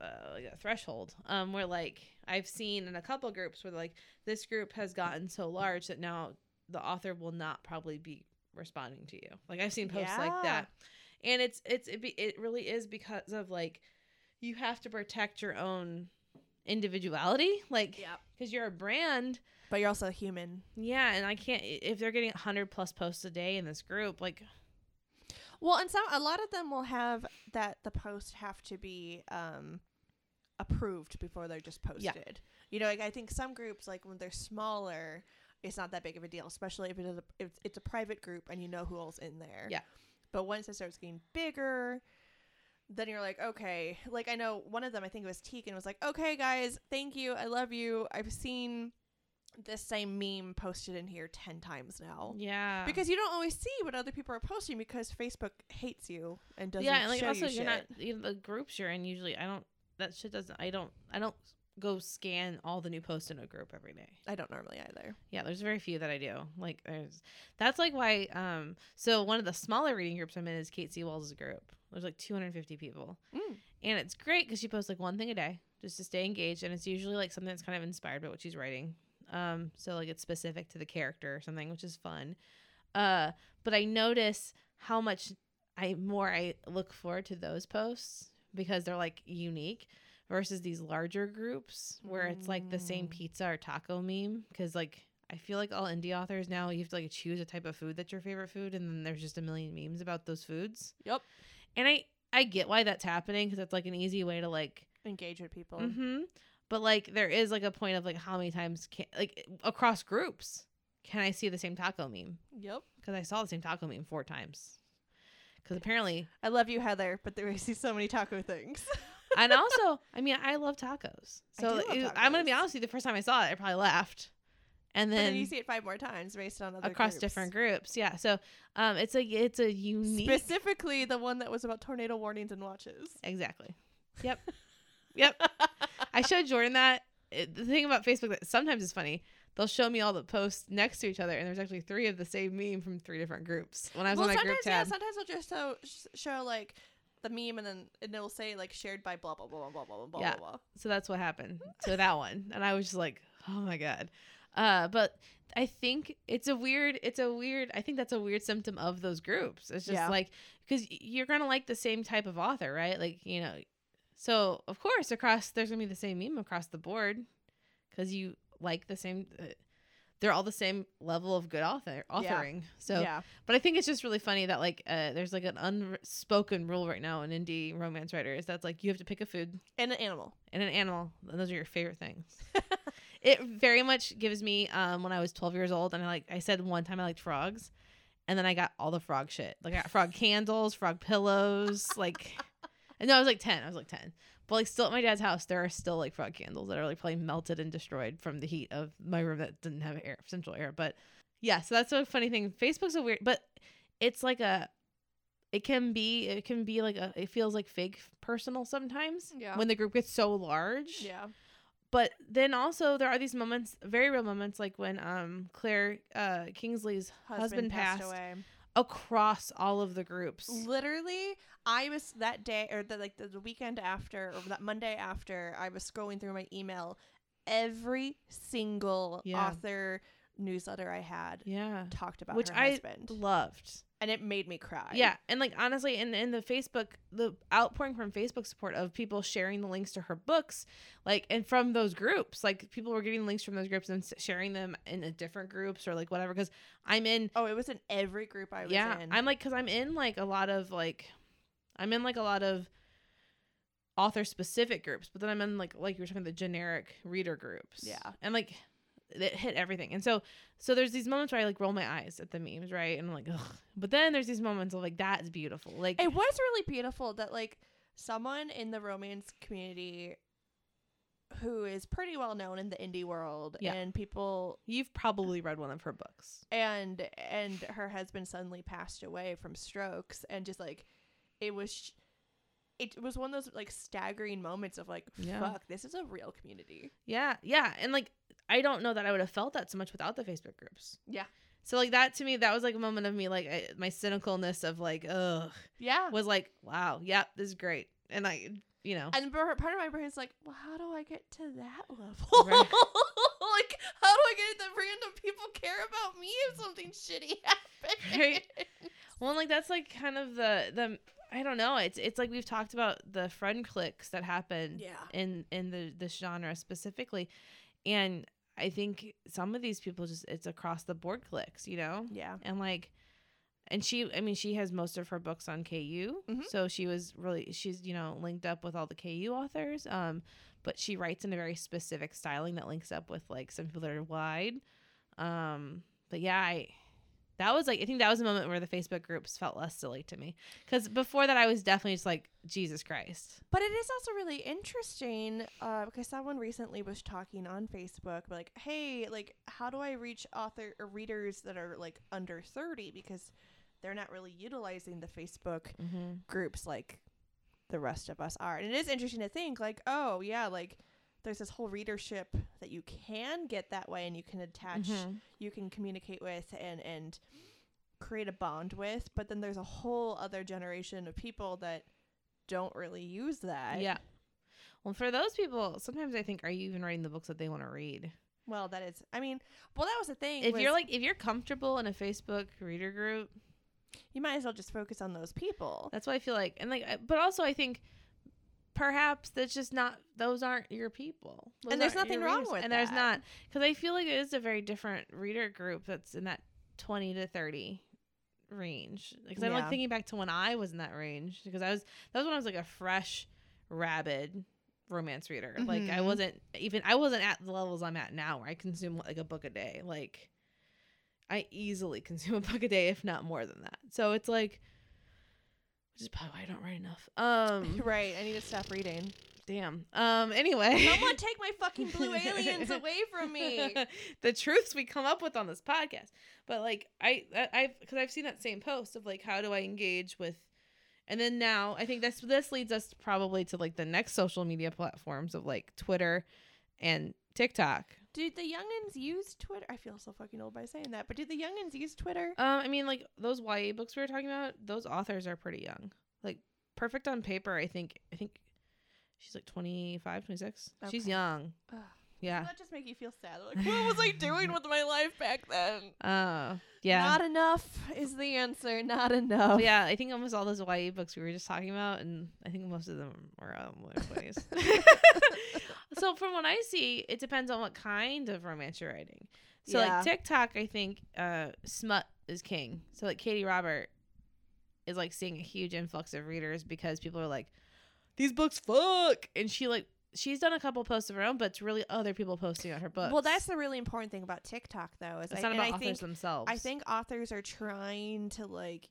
S5: uh, like a threshold um where like I've seen in a couple groups where like this group has gotten so large that now the author will not probably be responding to you. Like I've seen posts like that, and it's it's it, be, it really is because of like you have to protect your own individuality, like
S4: yeah.
S5: because you're a brand.
S4: but you're also a human.
S5: Yeah, and I can't if they're getting 100 plus posts a day in this group, like
S4: well and some a lot of them will have that the post have to be um approved before they're just posted. You know like i think some groups like when they're smaller it's not that big of a deal especially if it is a if it's a private group and you know who else in there.
S5: Yeah.
S4: but once it starts getting bigger then you're like okay like i know one of them i think it was teagan was like okay guys thank you i love you i've seen this same meme posted in here 10 times now
S5: yeah,
S4: because you don't always see what other people are posting because Facebook hates you and doesn't
S5: yeah, and like
S4: show
S5: also
S4: you
S5: you're
S4: shit.
S5: not you know, the groups you're in usually. I don't that shit doesn't. I don't I don't go scan all the new posts in a group every day.
S4: I don't normally either.
S5: Yeah, there's very few that I do. Like there's that's like why um so one of the smaller reading groups I'm in is Kate Seawall's group. There's like 250 people.
S4: Mm.
S5: And it's great cuz she posts like one thing a day. just to stay engaged, and it's usually like something that's kind of inspired by what she's writing. Um, so like it's specific to the character or something, which is fun. Uh, but I notice how much I more I look forward to those posts because they're like unique versus these larger groups where it's like the same
S4: Mm.
S5: pizza or taco meme because like I feel like all indie authors now you have to like choose a type of food that's your favorite food and then there's just a million memes about those foods.
S4: Yep.
S5: And I I get why that's happening because it's like an easy way to like
S4: Engage with people.
S5: mm-hmm. But like there is like a point of like how many times can like across groups can I see the same taco meme?
S4: Yep.
S5: Because I saw the same taco meme four times. Because apparently,
S4: I love you, Heather, but there I see so many taco things.
S5: And also, I mean, I love tacos. So
S4: love
S5: it- I'm gonna be honest with you. The first time I saw it, I probably laughed, and then,
S4: then you see it five more times based on other
S5: across
S4: groups.
S5: different groups, yeah. So um, it's a it's a unique
S4: Specifically, the one that was about tornado warnings and watches.
S5: exactly. Yep, yep. I showed Jordan that. It, the thing about Facebook that sometimes is funny. They'll show me all the posts next to each other, and there's actually three of the same meme from three different groups. When I was
S4: well,
S5: on my
S4: sometimes
S5: group
S4: yeah,
S5: tab,
S4: sometimes they'll just show, show like the meme and then and it'll say like shared by blah blah blah blah blah blah blah
S5: Yeah.
S4: blah. blah.
S5: so that's what happened to that one and i was just like oh my god uh but i think it's a weird it's a weird i think that's a weird symptom of those groups it's just
S4: Yeah.
S5: like because you're gonna like the same type of author right like you know so of course across there's gonna be the same meme across the board because you like the same uh, they're all the same level of good author authoring. So
S4: yeah,
S5: but I think it's just really funny that like uh, there's like an unspoken rule right now in indie romance writers that's like you have to pick a food
S4: and an animal.
S5: and an animal and those are your favorite things. It very much gives me um when i was 12 years old and i like i said one time i liked frogs and then i got all the frog shit. Like i got frog candles frog pillows like and no i was like 10 i was like 10 but like still at my dad's house there are still like frog candles that are like probably melted and destroyed from the heat of my room that didn't have air central air but yeah so that's a funny thing facebook's a weird but it's like a it can be it can be like a it feels like fake personal sometimes
S4: Yeah.
S5: when the group gets so large
S4: Yeah,
S5: but then also there are these moments very real moments like when um claire uh kingsley's husband, passed,
S4: away.
S5: Across all of the groups
S4: Literally, I was that day or the like the, the weekend after or that Monday after. I was scrolling through my email. Every single
S5: Yeah.
S4: author newsletter I had
S5: yeah
S4: talked about
S5: which i
S4: husband,
S5: loved
S4: and it made me cry.
S5: yeah and like honestly in in the facebook the outpouring from facebook support of people sharing the links to her books like and from those groups like people were getting links from those groups and sharing them in a different groups or like whatever because i'm in
S4: Oh, it was in every group I was
S5: yeah
S4: in.
S5: i'm like because i'm in like a lot of like i'm in like a lot of author specific groups but then i'm in like like you were talking the generic reader groups
S4: Yeah.
S5: and like it hit everything and so so there's these moments where i like roll my eyes at the memes right and i'm like Ugh. but then there's these moments of like that's beautiful like
S4: It was really beautiful that like someone in the romance community who is pretty well known in the indie world
S5: Yeah.
S4: and people
S5: you've probably read one of her books
S4: and and her husband suddenly passed away from strokes and just like it was it was one of those like staggering moments of like
S5: Yeah.
S4: fuck this is a real community
S5: yeah yeah and like i don't know that i would have felt that so much without the facebook groups
S4: yeah
S5: so like that to me that was like a moment of me like I, my cynicalness of like ugh
S4: yeah
S5: was like, wow, yep, this is great. And I, you know,
S4: and part part of my brain is like well how do i get to that level
S5: Right.
S4: like how do i get that random people care about me if something shitty happens
S5: Right. well, like that's like kind of the the I don't know. It's it's like we've talked about the friend clicks that happen
S4: yeah
S5: in in the this genre specifically, and I think some of these people just it's across the board clicks, you know,
S4: yeah
S5: and like. And she, I mean, she has most of her books on KU,
S4: Mhm.
S5: so she was really, she's you know linked up with all the KU authors. Um, but she writes in a very specific styling that links up with like some people that are wide. Um, but yeah, I that was like I think that was a moment where the Facebook groups felt less silly to me because before that I was definitely just like Jesus Christ.
S4: But it is also really interesting uh, because someone recently was talking on Facebook, like, "Hey, like, how do I reach author or readers that are like under thirty because they're not really utilizing the Facebook
S5: Mm-hmm.
S4: groups like the rest of us are?" And it is interesting to think, like, oh yeah, like there's this whole readership that you can get that way, and you can attach,
S5: Mm-hmm.
S4: you can communicate with, and and create a bond with. But then there's a whole other generation of people that don't really use that.
S5: Yeah. Well, for those people, sometimes I think, are you even writing the books that they want to read?
S4: Well, that is. I mean, well, that was the thing.
S5: If
S4: was
S5: you're like, if you're comfortable in a Facebook reader group,
S4: you might as well just focus on those people.
S5: that's what I feel like. And like, but also I think perhaps that's just not, those aren't your people. Those
S4: And there's nothing wrong
S5: readers.
S4: with
S5: And there's not, because I feel like it is a very different reader group that's in that 20 to 30 range. Because I'm like thinking back to when I was in that range, because I was, that was when I was like a fresh, rabid romance reader. Like I
S4: Mhm.
S5: wasn't even, I wasn't at the levels I'm at now where I consume like a book a day. Like, I easily consume a book a day, if not more than that. So it's like, which is probably why I don't write enough. Um,
S4: right. I need to stop reading.
S5: damn. Um, anyway,
S4: Someone take my fucking blue aliens away from me.
S5: the truths we come up with on this podcast. But like, I, I I've because I've seen that same post of like, how do I engage with, and then now I think this this leads us probably to like the next social media platforms of like Twitter and TikTok.
S4: Did the youngins use Twitter? I feel so fucking old by saying that, but did the youngins use Twitter?
S5: Um, I mean, like those YA books we were talking about, those authors are pretty young. Like Perfect on Paper, I think I think she's like 25, 26. She's young.
S4: Ugh.
S5: Yeah.
S4: That just make you feel sad. Like, what was I doing with my life back then?
S5: Uh, yeah.
S4: Not enough is the answer. Not enough.
S5: Yeah, I think almost all those YA books we were just talking about, and I think most of them were um, twenties. so from what I see, it depends on what kind of romance you're writing. So
S4: Yeah.
S5: like TikTok, I think uh, smut is king. So like Katee Robert is like seeing a huge influx of readers because people are like, these books fuck, and she like she's done a couple posts of her own, but it's really other people posting on her books.
S4: Well, that's the really important thing about TikTok, though. Is
S5: it's
S4: I,
S5: not about
S4: I
S5: authors
S4: think
S5: themselves.
S4: I think authors are trying to like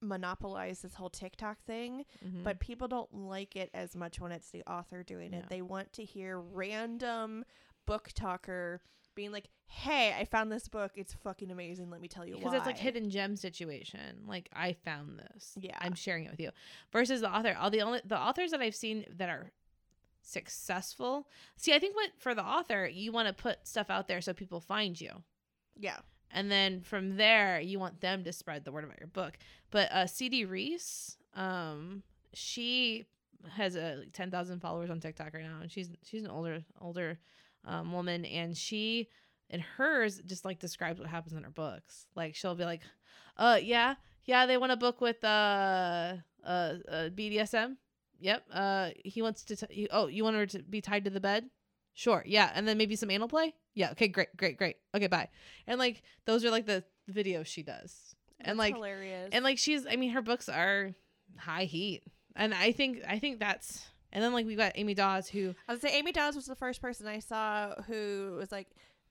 S4: monopolize this whole TikTok thing,
S5: Mhm.
S4: but people don't like it as much when it's the author doing
S5: Yeah.
S4: it. They want to hear random book talker being like, "Hey, I found this book. It's fucking amazing. Let me tell you
S5: because it's like hidden gem situation. Like I found this.
S4: Yeah.
S5: I'm sharing it with you. Versus the author. All the only the authors that I've seen that are successful. See, I think what for the author, you want to put stuff out there so people find you.
S4: Yeah.
S5: And then from there, you want them to spread the word about your book. But uh, CD Reiss, um, she has uh, like ten thousand followers on TikTok right now, and she's she's an older older um, woman, and she and hers just like describes what happens in her books. Like she'll be like, "Uh, yeah, yeah, they want a book with uh uh, uh BDSM. Yep. Uh, he wants to. T- he, oh, you want her to be tied to the bed? Sure. Yeah, and then maybe some anal play. Yeah. Okay. Great. Great. Great. Okay. Bye. And like those are like the videos she does, and
S4: That's
S5: like
S4: hilarious.
S5: and like she's. I mean, her books are high heat, and I think I think that's. And then like we got Amy Daws who
S4: I would say Amy Daws was the first person I saw who was like,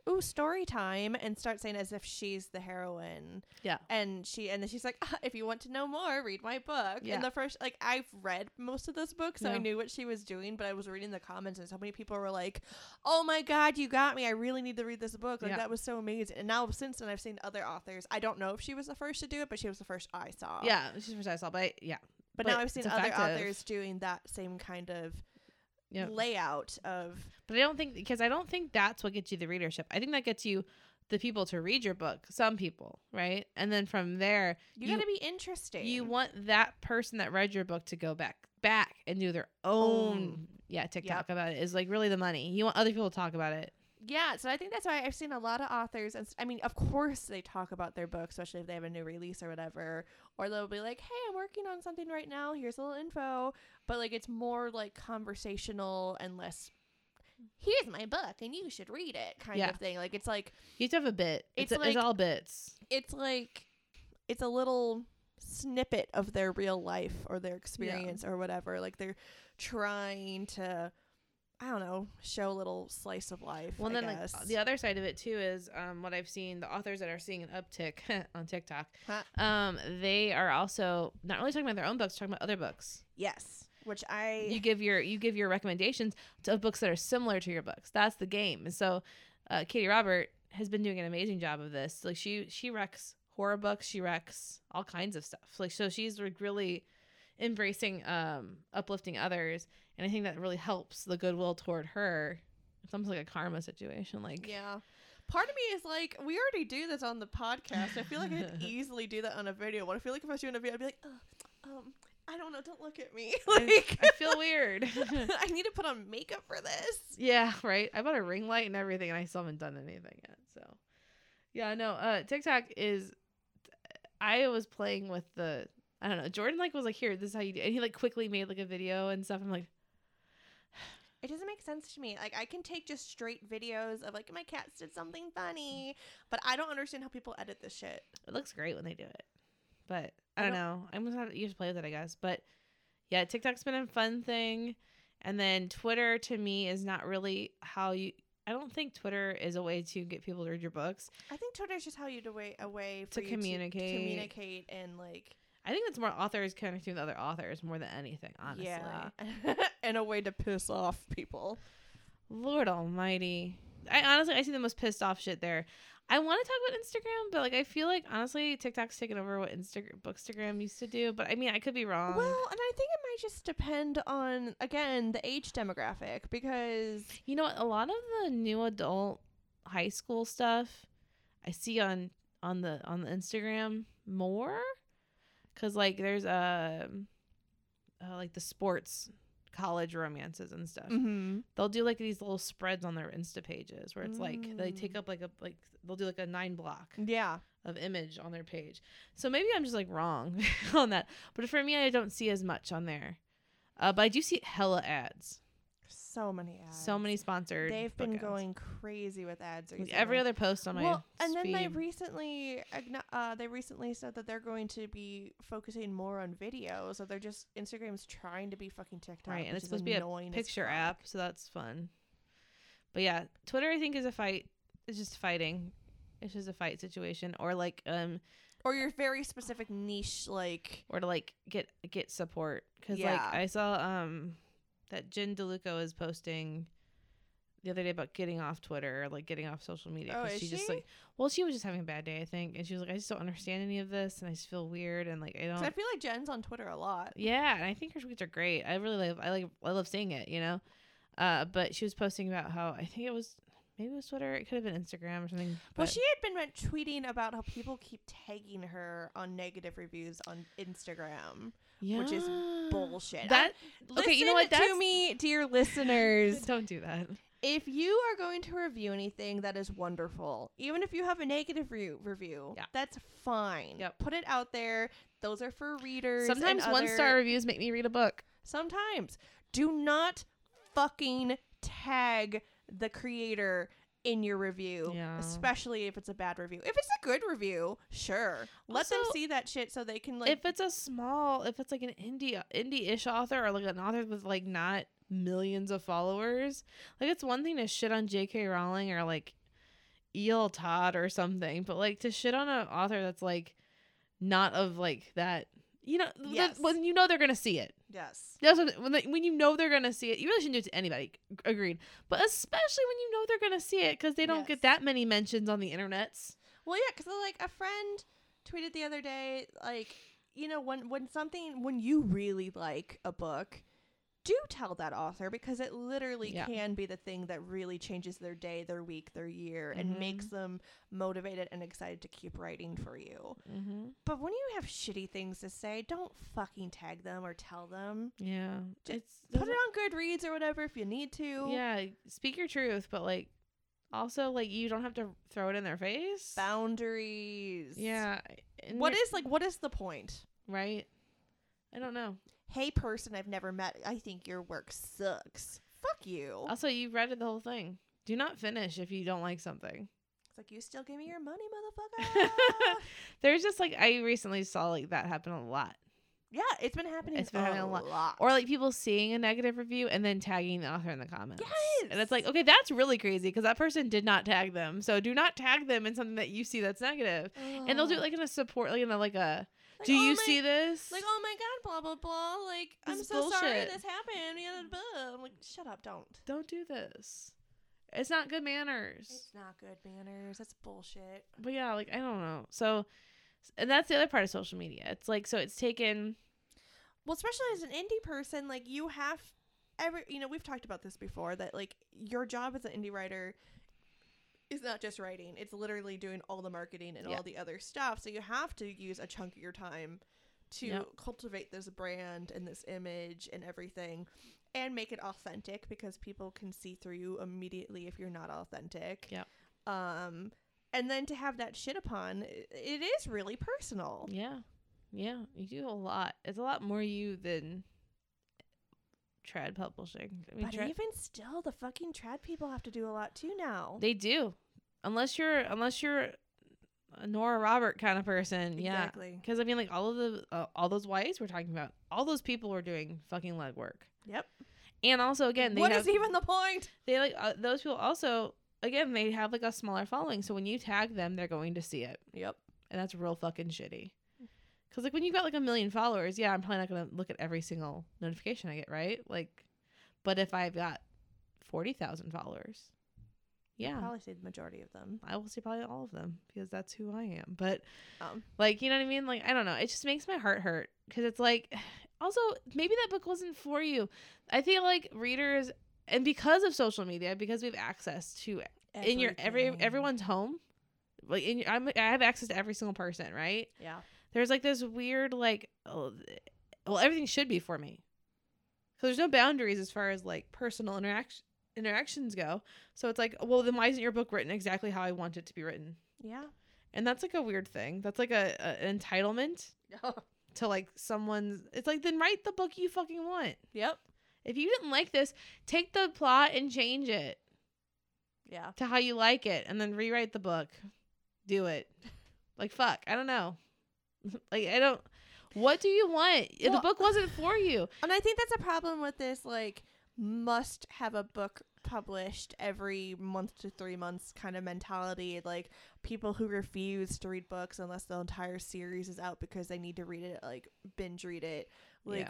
S4: "Ooh, story time," and start saying as if she's the heroine.
S5: Yeah.
S4: And she and then she's like, "Ah, "If you want to know more, read my book."
S5: Yeah.
S4: And the first, like, I've read most of those books, so I knew what she was doing. But I was reading the comments, and so many people were like, "Oh my god, you got me! I really need to read this book. Like
S5: Yeah.
S4: that was so amazing." And now since then, I've seen other authors. I don't know if she was the first to do it, but she was the first I saw.
S5: yeah she's the first I saw, but I, yeah
S4: But,
S5: but
S4: now I've seen other authors doing that same kind of
S5: yeah.
S4: layout of
S5: But I don't think because I don't think that's what gets you the readership. I think that gets you the people to read your book. Some people, right? And then from there,
S4: you,
S5: You-
S4: got to be interesting.
S5: you want that person that read your book to go back back and do their own
S4: Own.
S5: yeah TikTok about it. Is like really the money. You want other people to talk about it.
S4: Yeah, so I think that's why I've seen a lot of authors, and I mean, of course, they talk about their book, especially if they have a new release or whatever, or they'll be like, "Hey, I'm working on something right now. Here's a little info," but like it's more like conversational and less. Here's my book, and you should read it, kind
S5: Yeah.
S4: of thing. Like it's like
S5: You have to have a bit. It's,
S4: It's
S5: it's
S4: like-
S5: all bits.
S4: it's like it's a little snippet of their real life or their experience or whatever. Like they're trying to, I don't know, show a little slice of life.
S5: Well, then like the other side of it too is um, what I've seen the authors that are seeing an uptick on TikTok.
S4: Huh.
S5: Um, they are also not really talking about their own books, talking about other books.
S4: yes, which I
S5: you give your you give your recommendations to books that are similar to your books. That's the game. And so, uh, Katee Robert has been doing an amazing job of this. Like she she wrecks horror books, she wrecks all kinds of stuff. Like so, she's like really embracing um uplifting others, and I think that really helps the goodwill toward her. It's almost like a karma situation. Like
S4: Yeah. Part of me is like, we already do this on the podcast. I feel like I could easily do that on a video. What I feel like if I was doing a video, I'd be like, um, I don't know. Don't look at me.
S5: I,
S4: Like
S5: I feel weird.
S4: I need to put on makeup for this.
S5: yeah, right. I bought a ring light and everything, and I still haven't done anything yet. So, yeah, no. Uh, TikTok is. I was playing with the. I don't know. Jordan like was like, "Here, this is how you do," and he like quickly made like a video and stuff. I'm like,
S4: It doesn't make sense to me. Like I can take just straight videos of like my cats did something funny, but I don't understand how people edit this shit.
S5: it looks great when they do it, but I don't, know. I'm gonna have to play with it, I guess. But yeah, TikTok's been a fun thing, and then Twitter to me is not really how you. I don't think Twitter is a way to get people to read your books.
S4: I think Twitter is just how you do a, a way
S5: To communicate.
S4: communicate and like
S5: I think it's more authors connecting with other authors more than anything, honestly.
S4: yeah, and a way to piss off people.
S5: Lord Almighty. I honestly I see the most pissed off shit there. I want to talk about Instagram, but like I feel like honestly TikTok's taken over what Instagram Bookstagram used to do. But I mean I could be wrong.
S4: Well, and I think it might just depend on again the age demographic because
S5: you know what? A lot of the new adult high school stuff I see on on the on the Instagram more because like there's a uh, like the sports college romances and stuff.
S4: mm-hmm.
S5: they'll do like these little spreads on their insta pages where it's like they
S4: Mm.
S5: take up like a like they'll do like a nine block
S4: yeah,
S5: of image on their page so maybe i'm just like wrong on that but for me i don't see as much on there uh, but i do see hella ads
S4: so many ads.
S5: so many sponsored
S4: They've been
S5: ads.
S4: going crazy with ads. Recently.
S5: every other post on my
S4: well, and then they recently, uh, they recently said that they're going to be focusing more on video. So they're just Instagram's trying to be fucking TikTok,
S5: right and it's supposed to be a picture app so that's fun but yeah twitter i think is a fight it's just fighting it's just a fight situation or like um
S4: or your very specific niche, like
S5: or to like get get support because
S4: Yeah.
S5: like I saw um that Jen DeLuca is posting the other day about getting off Twitter or like getting off social media
S4: Oh, is
S5: she just like well she was just having a bad day I think and she was like I just don't understand any of this and I just feel weird and like I don't
S4: I feel like Jen's on Twitter a lot.
S5: yeah and I think her tweets are great. I really like I like I love seeing it you know? Uh but she was posting about how I think it was maybe it was Twitter it could have been Instagram or something
S4: Well,
S5: but-
S4: she had been tweeting about how people keep tagging her on negative reviews on Instagram, which is bullshit.
S5: that
S4: I-
S5: okay you know what that's
S4: to me, dear listeners.
S5: don't do that
S4: if you are going to review anything that is wonderful, even if you have a negative re- review,
S5: Yeah.
S4: that's fine.
S5: Yep.
S4: Put it out there. Those are for readers.
S5: sometimes one
S4: other-
S5: star reviews make me read a book
S4: Sometimes. Do not fucking tag the creator in your review,
S5: Yeah.
S4: especially if it's a bad review. If it's a good review, sure. Let them see that shit so they can like
S5: if it's a small if it's like an indie indie-ish author or like an author with like not millions of followers like it's one thing to shit on jk rowling or like el todd or something but like to shit on an author that's like not of like that you know
S4: Yes.
S5: when you know they're gonna see it
S4: yes.
S5: that's what, when, they, when you know they're gonna see it you really shouldn't do it to anybody agreed but especially when you know they're gonna see it because they don't
S4: Yes.
S5: get that many mentions on the internets
S4: Well, yeah, because like a friend tweeted the other day, like you know when when something when you really like a book, do tell that author because it literally
S5: Yeah.
S4: can be the thing that really changes their day, their week, their year,
S5: Mhm.
S4: and makes them motivated and excited to keep writing for you.
S5: mm-hmm.
S4: But when you have shitty things to say, don't fucking tag them or tell them.
S5: yeah
S4: Ju-
S5: it's
S4: Put it on Goodreads or whatever if you need to.
S5: Yeah, speak your truth, but like also like you don't have to throw it in their face.
S4: Boundaries.
S5: Yeah. and
S4: What like what is the point?
S5: right? I don't know.
S4: Hey person I've never met, I think your work sucks. Fuck you.
S5: Also, you read the whole thing. Do not finish if you don't like something.
S4: It's like you still give me your money, motherfucker.
S5: There's just like I recently saw like that happen a lot.
S4: yeah, it's been happening.
S5: It's been
S4: a
S5: happening a lot.
S4: lot.
S5: Or like people seeing a negative review and then tagging the author in the comments.
S4: Yes.
S5: And it's like, okay, that's really crazy because that person did not tag them. So do not tag them in something that you see that's negative. And they'll do it like in a support, like in a like a.
S4: Like,
S5: do
S4: oh
S5: you
S4: my-
S5: see this?
S4: Like, oh my god, blah blah blah. Like, I'm
S5: This is
S4: so sorry this happened. Yeah, blah, blah. I'm like, shut up, don't.
S5: don't do this. It's not good manners.
S4: It's not good manners. That's bullshit.
S5: but yeah, like I don't know. So, and that's the other part of social media. It's like so it's taken.
S4: Well, especially as an indie person, like you have every you know, we've talked about this before that like your job as an indie writer is not just writing. It's literally doing all the marketing and
S5: Yeah.
S4: all the other stuff. So you have to use a chunk of your time to
S5: Yep.
S4: cultivate this brand and this image and everything and make it authentic because people can see through you immediately if you're not authentic.
S5: Yep.
S4: Um and then to have that shit upon it is really personal.
S5: Yeah. Yeah. You do a lot. It's a lot more you than trad publishing. I mean,
S4: But
S5: trad-
S4: even still the fucking trad people have to do a lot too now.
S5: they do. Unless you're unless you're a Nora Robert kind of person. Yeah.
S4: Exactly.
S5: Because I mean, like all of the uh, all those YAs we're talking about, all those people were doing fucking legwork.
S4: Yep.
S5: And also, again, they
S4: What
S5: have
S4: is even the point?
S5: they like uh, those people also again they have like a smaller following, so when you tag them, they're going to see it,
S4: Yep.
S5: and that's real fucking shitty. Because like when you've got like a million followers, yeah, I'm probably not gonna look at every single notification I get, right? Like, but if I've got forty thousand followers, yeah,
S4: Probably see the majority of them.
S5: I will see probably all of them because that's who I am. But
S4: Um
S5: like, you know what I mean? Like, I don't know. It just makes my heart hurt because it's like, also, maybe that book wasn't for you. I feel like readers, and because of social media, because we have access to in your every everyone's home, like in your, I'm, I have access to every single person, right?
S4: Yeah.
S5: There's like this weird like, oh, well, everything should be for me. So there's no boundaries as far as like personal interaction interactions go. So it's like, well, then why isn't your book written exactly how I want it to be written?
S4: Yeah.
S5: And that's like a weird thing. That's like a, a an entitlement to like someone's. It's like then write the book you fucking want.
S4: yep.
S5: If you didn't like this, take the plot and change it
S4: Yeah.
S5: to how you like it, and then rewrite the book. Do it. Like fuck, I don't know. like I don't. What do you want?
S4: Well-
S5: the book wasn't for you.
S4: And I think that's a problem with this like must have a book published every month to 3 months kind of mentality like people who refuse to read books unless the entire series is out because they need to read it like binge read it like
S5: yeah.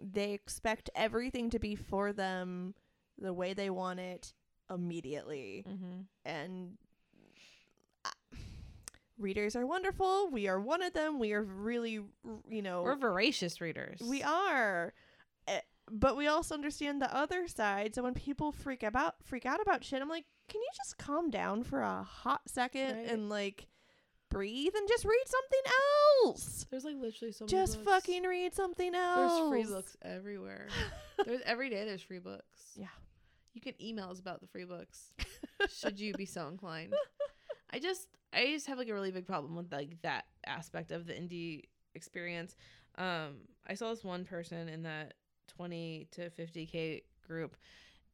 S4: they expect everything to be for them the way they want it immediately
S5: Mm-hmm.
S4: and readers are wonderful we are one of them we are really you know
S5: We're voracious readers.
S4: we are. Eh, But we also understand the other side. So when people freak about freak out about shit, I'm like, can you just calm down for a hot second
S5: Right.
S4: and like breathe and just read something else?
S5: There's like literally so
S4: Just
S5: books.
S4: fucking read something else.
S5: There's free books everywhere. there's every day there's free books.
S4: Yeah.
S5: You can email us about the free books. should you be so inclined. I just I just have like a really big problem with like that aspect of the indie experience. Um I saw this one person in that 20 to 50k group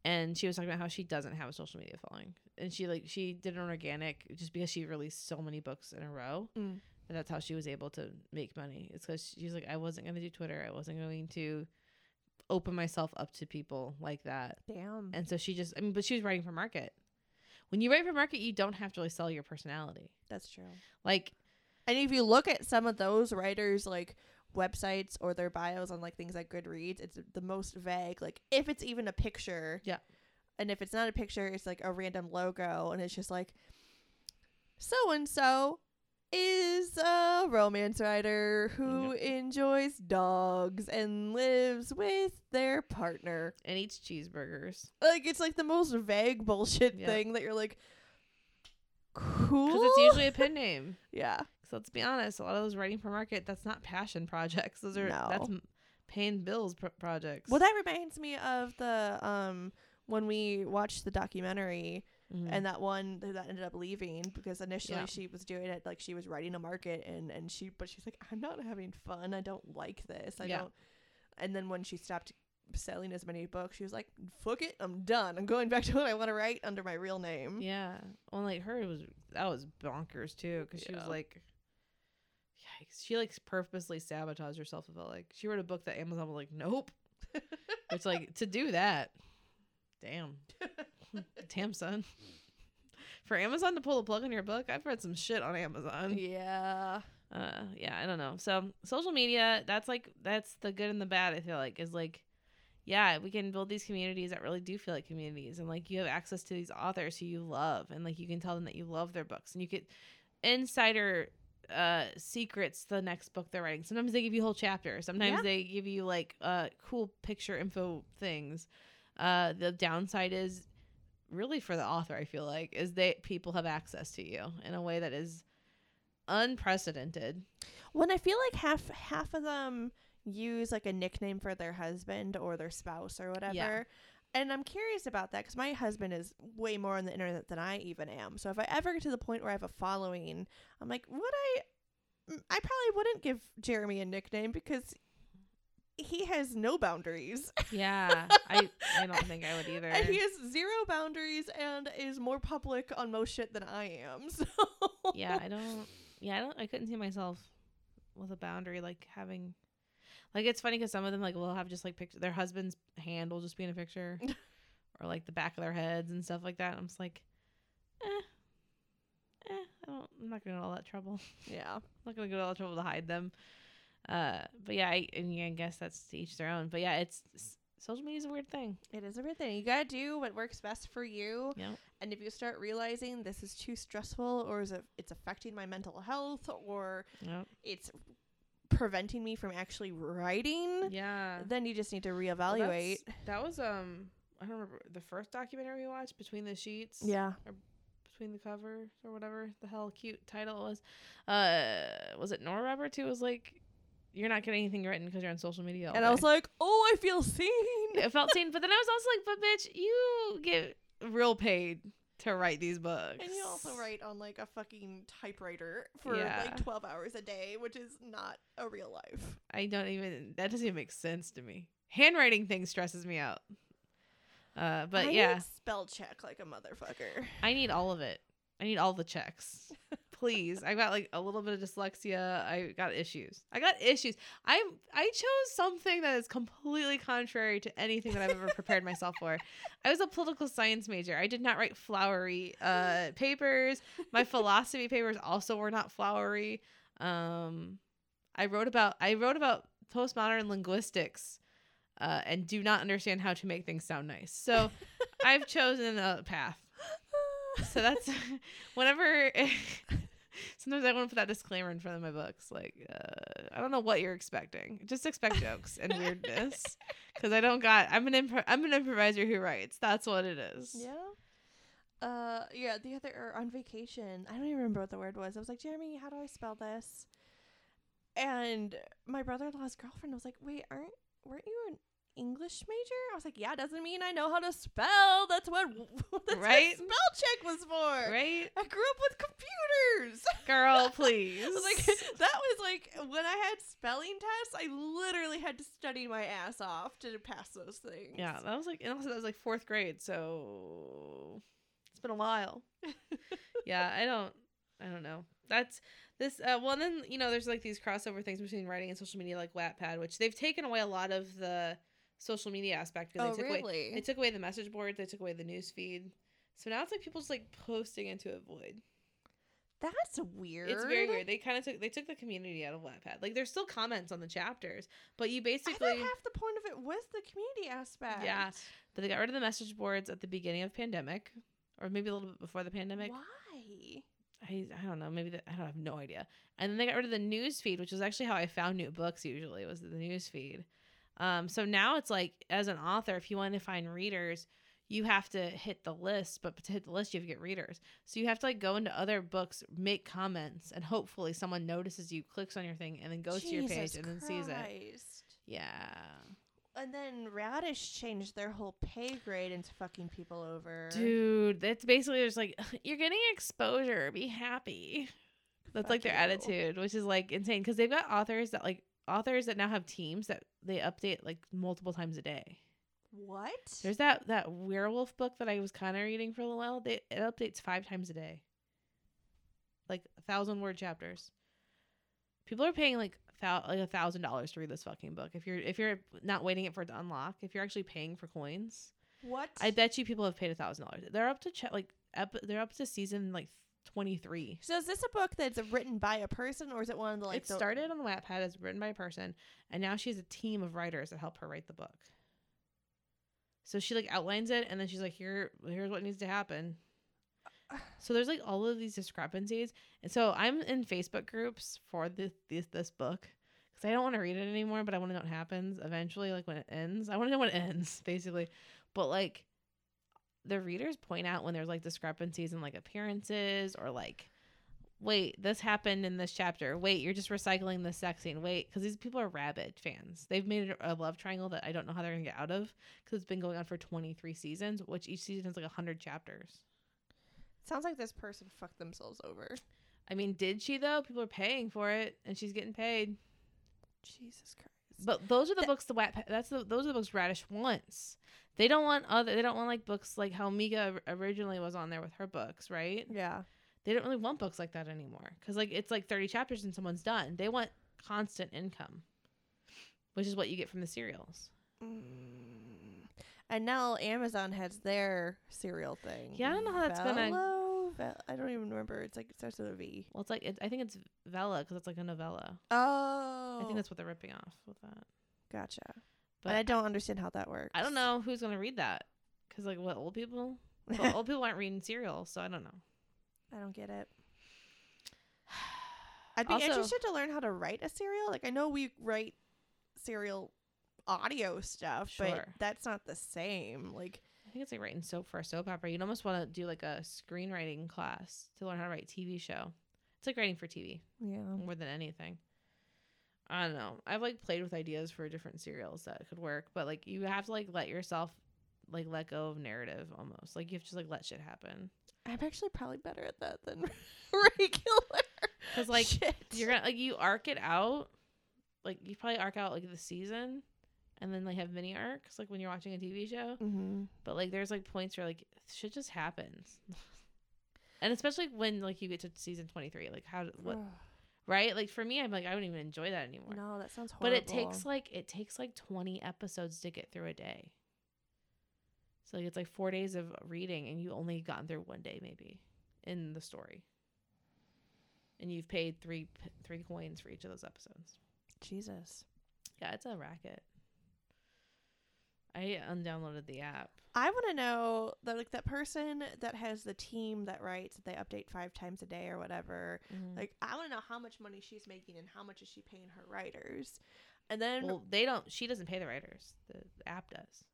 S5: and she was talking about how she doesn't have a social media following. And she like she did an organic just because she released so many books in a row.
S4: Mm.
S5: And that's how she was able to make money. It's cuz she's like I wasn't going to do Twitter. I wasn't going to open myself up to people like that.
S4: Damn.
S5: And so she just, I mean, but she was writing for market. When you write for market, you don't have to really sell your personality.
S4: That's true.
S5: Like,
S4: And if you look at some of those writers like websites or their bios on like things like Goodreads, it's the most vague. Like if it's even a picture.
S5: Yeah.
S4: And if it's not a picture, it's like a random logo and it's just like so and so is a romance writer who enjoys dogs and lives with their partner.
S5: and eats cheeseburgers.
S4: Like it's like the most vague bullshit
S5: Yeah.
S4: thing that you're like cool.
S5: Because it's usually a pen name.
S4: yeah.
S5: So let's be honest, a lot of those writing for market, that's not passion projects. Those are,
S4: No.
S5: that's paying bills pro- projects.
S4: Well, that reminds me of the um when we watched the documentary
S5: Mhm.
S4: and that one that ended up leaving because initially
S5: Yeah.
S4: she was doing it like she was writing a market and and she but she's like I'm not having fun. I don't like this. I
S5: Yeah.
S4: don't. And then when she stopped selling as many books, she was like, "Fuck it, I'm done. I'm going back to what I want to write under my real name."
S5: yeah. Well, like her, it was, that was bonkers too. Because she was like, yikes. She like purposely sabotaged herself. About like she wrote a book that Amazon was like, nope. It's like to do that. Damn. Damn, son. For Amazon to pull the plug on your book, I've read some shit on Amazon.
S4: yeah.
S5: Uh, yeah, I don't know. So social media, that's like that's the good and the bad. I feel like is like, yeah, we can build these communities that really do feel like communities, and like you have access to these authors who you love, and like you can tell them that you love their books, and you get insider uh secrets the next book they're writing sometimes they give you whole chapters sometimes
S4: Yeah.
S5: they give you like uh cool picture info things uh the downside is really for the author i feel like is they people have access to you in a way that is unprecedented
S4: When I feel like half half of them use like a nickname for their husband or their spouse or whatever. And I'm curious about that because my husband is way more on the internet than I even am. So if I ever get to the point where I have a following, I'm like, would I? mm, I probably wouldn't give Jeremy a nickname because he has no boundaries.
S5: Yeah, I I don't think I would either.
S4: And he has zero boundaries and is more public on most shit than I am. So
S5: yeah, I don't. Yeah, I don't. I couldn't see myself with a boundary like having. Like it's funny because some of them like will have just like picture their husband's hand will just be in a picture, or like the back of their heads and stuff like that. I'm just like, eh, eh. I don't. I'm not gonna go to all that trouble.
S4: yeah.
S5: I'm not gonna go to all that trouble to hide them. Uh, but yeah, I, I, mean, I guess that's to each their own. But yeah, it's social media is a weird thing.
S4: It is a weird thing. You gotta do what works best for you.
S5: Yep.
S4: And if you start realizing this is too stressful, or is it it's affecting my mental health, or
S5: Yep.
S4: it's preventing me from actually writing,
S5: Yeah.
S4: then you just need to
S5: Well,
S4: reevaluate.
S5: that's- that was um. I don't remember the first documentary we watched, Between the Sheets.
S4: yeah.
S5: between the covers or whatever the hell cute title was. Uh, was it Nora Roberts who was like, "You're not getting anything written because you're on social media." all
S4: And I was like, oh, I feel seen.
S5: it felt seen, but then I was also like, "But bitch, you get real paid to write these books."
S4: And you also write on like a fucking typewriter for
S5: Yeah.
S4: like 12 hours a day, which is not a real life.
S5: I don't even. That doesn't even make sense to me. Handwriting thing stresses me out. Uh, but
S4: I
S5: yeah,
S4: need spell check like a motherfucker.
S5: I need all of it. I need all the checks. Please. I got like a little bit of dyslexia. I got issues. I got issues. I I chose something that is completely contrary to anything that I've ever prepared myself for. I was a political science major. I did not write flowery uh papers. My philosophy papers also were not flowery. Um I wrote about I wrote about postmodern linguistics. Uh, and do not understand how to make things sound nice. So I've chosen a path so that's whenever sometimes i want to put that disclaimer in front of my books like uh, i don't know what you're expecting just expect jokes and weirdness because i don't got i'm an impro- i'm an improviser who writes that's what it is
S4: Yeah. Uh, yeah. The other or on vacation, I don't even remember what the word was. I was like, Jeremy, how do I spell this? And my brother-in-law's girlfriend was like, Wait, aren't weren't you an English major? I was like, Yeah, doesn't mean I know how to spell. That's what that's
S5: Right?
S4: what spell check was for.
S5: right
S4: I grew up with computers.
S5: girl please
S4: like that was like when I had spelling tests, I literally had to study my ass off to pass those things.
S5: yeah that was like and also that was like fourth grade so it's been a while yeah i don't i don't know that's this uh well and then you know there's like these crossover things between writing and social media like wattpad which they've taken away a lot of the social media aspect because
S4: Oh,
S5: they took away
S4: really?
S5: they took away the message boards they took away the news feed so now it's like people just like posting into a void
S4: That's weird.
S5: it's very weird they kind of took they took the community out of wattpad like there's still comments on the chapters but you
S4: I
S5: basically
S4: thought half the point of it was the community aspect.
S5: Yeah. but they got rid of the message boards at the beginning of pandemic or maybe a little bit before the pandemic
S4: Why?
S5: I, I don't know. Maybe the, I don't have no idea. And then they got rid of the news feed, which was actually how I found new books. Usually was the news feed. Um, so now it's like as an author, if you want to find readers, you have to hit the list. But to hit the list, you have to get readers. So you have to like go into other books, make comments, and hopefully someone notices you, clicks on your thing, and then goes to your page
S4: Jesus
S5: and then sees it. Yeah.
S4: And then Radish changed their whole pay grade into fucking people over.
S5: Dude, that's basically just like you're getting exposure. Be happy. That's
S4: Fuck
S5: like their
S4: you.
S5: attitude, which is like insane because they've got authors that like authors that now have teams that they update like multiple times a day.
S4: What?
S5: There's that that werewolf book that I was kind of reading for a little while. They it updates five times a day, like a thousand word chapters. People are paying like thou- like a thousand dollars to read this fucking book. If you're if you're not waiting it for it to unlock, if you're actually paying for coins,
S4: what?
S5: I bet you people have paid a thousand dollars. They're up to ch- like ep- they're up to season like twenty three.
S4: so is this a book that's written by a person or is it one of the like
S5: it
S4: the-
S5: started on the Wattpad as written by a person, and now she has a team of writers that help her write the book. So she like outlines it, and then she's like, "Here, here's what needs to happen." So there's like all of these discrepancies, and so I'm in Facebook groups for this this, this book because I don't want to read it anymore, but I want to know what happens eventually, like when it ends. I want to know when it ends, basically. But like, the readers point out when there's like discrepancies in like appearances or like wait, this happened in this chapter. Wait, you're just recycling the sex scene. Wait, because these people are rabid fans. They've made a love triangle that I don't know how they're gonna get out of because it's been going on for 23 seasons, which each season has like 100 chapters.
S4: Sounds like this person fucked themselves over.
S5: I mean, did she though? People are paying for it, and she's getting paid.
S4: Jesus Christ.
S5: But those are the books the Wattpad. That's the those are the books Radish wants. They don't want other. They don't want like books like how Mika originally was on there with her books, right?
S4: yeah.
S5: They don't really want books like that anymore because like it's like thirty chapters and someone's done. They want constant income, which is what you get from the serials.
S4: Mm. And now Amazon has their serial thing.
S5: Yeah, I don't know how that's gonna-
S4: I don't even remember. It's like it starts with a V.
S5: Well, it's like it, I think it's Vella because it's like a novella.
S4: Oh.
S5: I think that's oh. what they're ripping off with that.
S4: gotcha.
S5: But
S4: But I don't understand how that works.
S5: I don't know who's gonna read that because like what old people. Well, old people aren't reading serials, so I don't know.
S4: I don't get it. I'd be
S5: Also-
S4: interested to learn how to write a serial. Like I know we write serial audio stuff,
S5: Sure.
S4: but that's not the same. Like
S5: think it's like writing soap for a soap opera. You'd almost want to do like a screenwriting class to learn how to write TV show. It's like writing for TV
S4: yeah.
S5: more than anything. I don't know. I've like played with ideas for different serials that could work, but like you have to like let yourself like let go of narrative almost. Like you have to just like let shit happen.
S4: I'm actually probably better at that than regular.
S5: Because like,
S4: shit.
S5: You're gonna like you arc it out. Like you probably arc out like the season and then like have mini arcs like when you're watching a TV show.
S4: Mm-hmm.
S5: But like there's like points where like shit just happens. and especially when like you get to season 23 like how what right? Like for me I'm like I wouldn't even enjoy that anymore.
S4: No, that sounds horrible.
S5: but it takes like it takes like 20 episodes to get through a day. So like it's like 4 days of reading and you only gotten through one day maybe in the story. And you've paid 3 3 coins for each of those episodes.
S4: Jesus.
S5: Yeah, it's a racket. I undownloaded the app.
S4: I want to know that like that person that has the team that writes that they update five times a day or whatever.
S5: Like
S4: Like I want to know how much money she's making and how much is she paying her writers, and then
S5: well, they don't she doesn't pay the writers. The, the app does.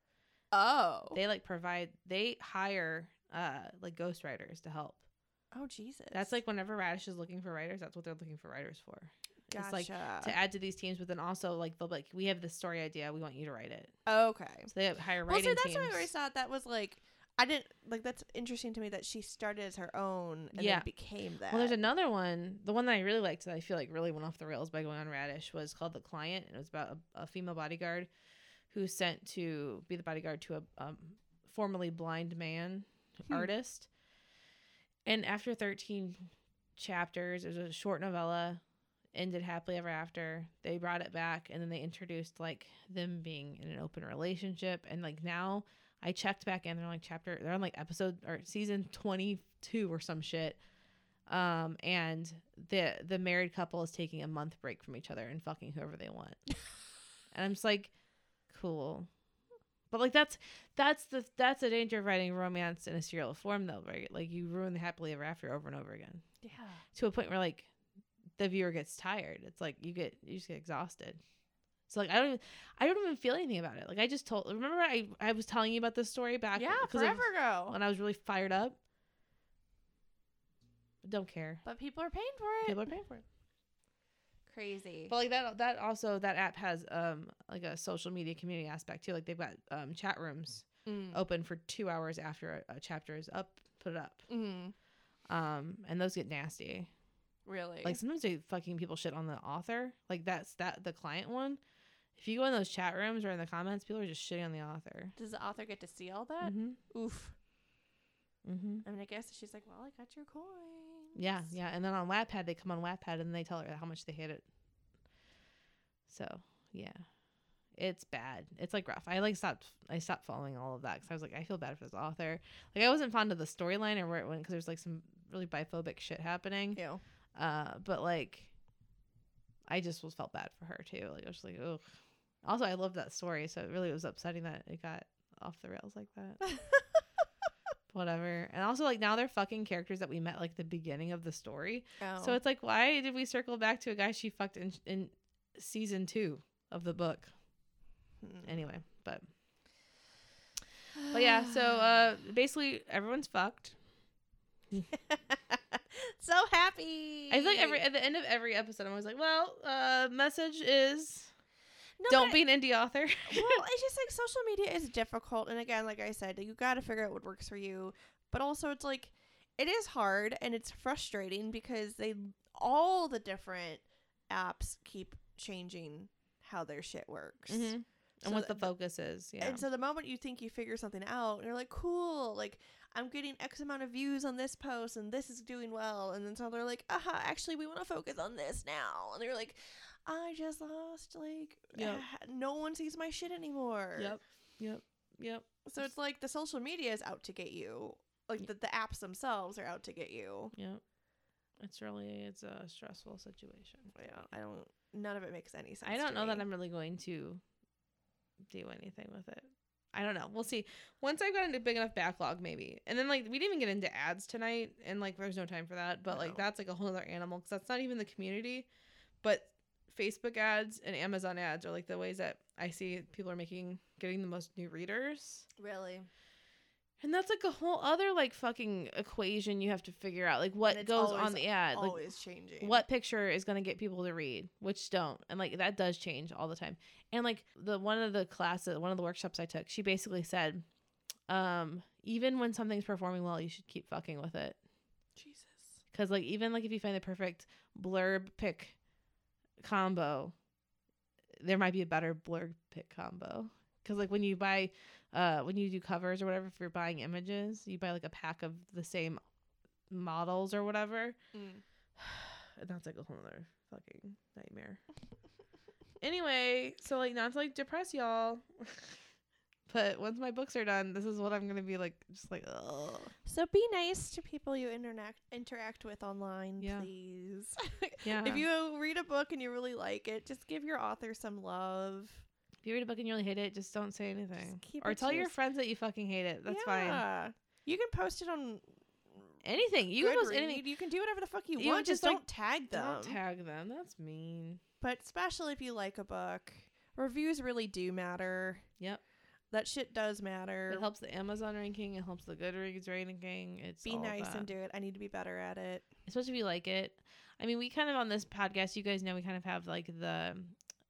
S4: oh
S5: They like provide they hire uh like ghostwriters to help.
S4: oh Jesus
S5: That's like whenever Radish is looking for writers, that's what they're looking for writers for.
S4: Gotcha.
S5: It's like to add to these teams, but then also like they'll be like we have this story idea, we want you to write it.
S4: okay.
S5: So they hire
S4: Well,
S5: writing Well,
S4: see, that's
S5: teams.
S4: why I always thought that was like I didn't like. That's interesting to me that she started as her own and
S5: Yeah.
S4: then became that.
S5: Well, there's another one. The one that I really liked that I feel like really went off the rails by going on Radish was called The Client. And it was about a, a female bodyguard who sent to be the bodyguard to a um, formerly blind man
S4: Hmm.
S5: artist. And after 13 chapters, it was a short novella, ended happily ever after. They brought it back and then they introduced like them being in an open relationship. And like now I checked back in, they're like chapter, they're on like episode or season 22 or some shit um and the the married couple is taking a month break from each other and fucking whoever they want and i'm just like cool but like that's that's the that's the danger of writing romance in a serial form though right like you ruin the happily ever after over and over again
S4: yeah.
S5: to a point where like the viewer gets tired it's like you get you just get exhausted so like i don't even i don't even feel anything about it like i just told remember i i was telling you about this story back
S4: Yeah,
S5: of-
S4: forever ago.
S5: when i was really fired up don't care
S4: But people are paying for it.
S5: people are paying for it
S4: Crazy.
S5: But like that that also that app has um like a social media community aspect too. Like they've got um chat rooms
S4: Mm.
S5: open for two hours after a, a chapter is up, put it up.
S4: Mm.
S5: Um and those get nasty.
S4: Really?
S5: Like sometimes they fucking people shit on the author. Like that's that the client one. If you go in those chat rooms or in the comments, people are just shitting on the author.
S4: Does the author get to see all that?
S5: Mm-hmm.
S4: Oof.
S5: Mm-hmm.
S4: I mean, I guess she's like, well, I got your coins.
S5: Yeah, yeah. And then on Wattpad, they come on Wattpad and they tell her how much they hate it. So yeah, it's bad. It's like rough. I like stopped. I stopped following all of that because I was like, I feel bad for this author. Like I wasn't fond of the storyline or where it went because there's like some really biphobic shit happening.
S4: Ew.
S5: Uh, but like, I just was felt bad for her too. Like I was just like, oh. Also, I loved that story, so it really was upsetting that it got off the rails like that. Whatever. And also, like now they're fucking characters that we met like the beginning of the story.
S4: Oh.
S5: So it's like, why did we circle back to a guy she fucked in in season two of the book?
S4: Hmm.
S5: Anyway, but but yeah. So uh, basically, everyone's fucked.
S4: so happy.
S5: I feel like every at the end of every episode, I'm always like, well, uh, message is
S4: No,
S5: don't be an indie author.
S4: well, it's just like social media is difficult, and again, like I said, you got to figure out what works for you. But also, it's like it is hard and it's frustrating because they all the different apps keep changing how their shit works.
S5: Mhm. And
S4: So
S5: what the
S4: th-
S5: focus is. Yeah.
S4: And so the moment you think you figure something out, you're like, cool, like I'm getting X amount of views on this post and this is doing well. And then so they're like, aha, actually, we want to focus on this now. And they're like, I just lost, like,
S5: Yep.
S4: ah, no one sees my shit anymore.
S5: Yep. Yep. Yep.
S4: So it's like the social media is out to get you. Like the, the apps themselves are out to get you.
S5: Yep. It's really it's a stressful situation.
S4: Yeah, I don't. None of it makes any sense.
S5: I don't know that. I'm really going to do anything with it. I don't know. We'll see. Once I've got a big enough backlog, maybe. And then like we didn't even get into ads tonight, and like there's no time for that. But like that's like a whole other animal because that's not even the community. But Facebook ads and Amazon ads are like the ways that I see people are making getting the most new readers.
S4: really.
S5: And that's like a whole other like fucking equation you have to figure out. Like what goes
S4: always-
S5: on the ad. Like
S4: Always changing.
S5: what picture is going to get people to read which don't and like that does change all the time and like the one of the classes one of the workshops i took she basically said um even when something's performing well you should keep fucking with it
S4: Jesus.
S5: because like even like if you find the perfect blurb pick combo there might be a better blurb pick combo because like when you buy uh when you do covers or whatever if you're buying images you buy like a pack of the same models or whatever
S4: Mm.
S5: and that's like a whole other fucking nightmare. anyway, so like not to like depress y'all, but once my books are done, this is what I'm gonna be like, just like, ugh.
S4: So be nice to people you interact interact with online,
S5: Yeah.
S4: please.
S5: Yeah.
S4: if you read a book and you really like it, just give your author some love.
S5: If you read a book and you really hate it, just don't say anything,
S4: keep
S5: or tell your friends that you fucking hate it. That's fine.
S4: yeah. You can post it on
S5: Anything you can post anything.
S4: You can do whatever the fuck you,
S5: You
S4: want.
S5: just,
S4: Just
S5: like,
S4: don't tag them.
S5: Don't tag them. That's mean.
S4: but especially if you like a book, reviews really do matter.
S5: Yep.
S4: That shit does matter.
S5: It helps the Amazon ranking. It helps the Goodreads ranking. It's
S4: Be nice and do it. I need to be better at it.
S5: especially if you like it. I mean, we kind of on this podcast, you guys know we kind of have like the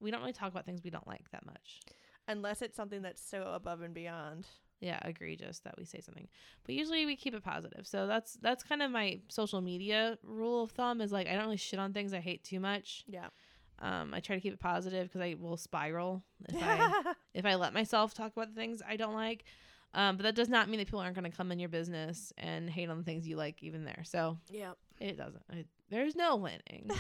S5: we don't really talk about things we don't like that much.
S4: Unless it's something that's so above and beyond.
S5: Yeah, egregious that we say something. But usually we keep it positive. So that's that's kind of my social media rule of thumb is like I don't really shit on things I hate too much.
S4: Yeah.
S5: Um, I try to keep it positive because I will spiral if I if I let myself talk about the things I don't like. Um, but that does not mean that people aren't going to come in your business and hate on the things you like even there. So
S4: yeah.
S5: it doesn't. I, there's no winning.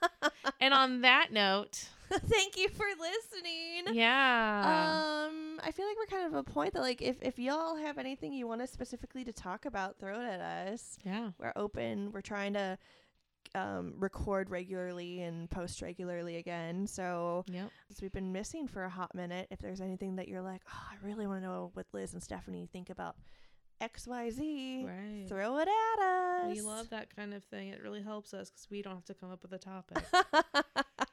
S5: and on that note,
S4: Thank you for listening.
S5: yeah.
S4: Um, I feel like we're kind of a point that like if if y'all have anything you want us specifically to talk about, throw it at us.
S5: yeah.
S4: We're open. We're trying to um record regularly and post regularly again. So
S5: Yep.
S4: since we've been missing for a hot minute, if there's anything that you're like, oh, I really want to know what Liz and Stephanie think about X Y Z,
S5: Right.
S4: throw it at us.
S5: We love that kind of thing. It really helps us because we don't have to come up with a topic.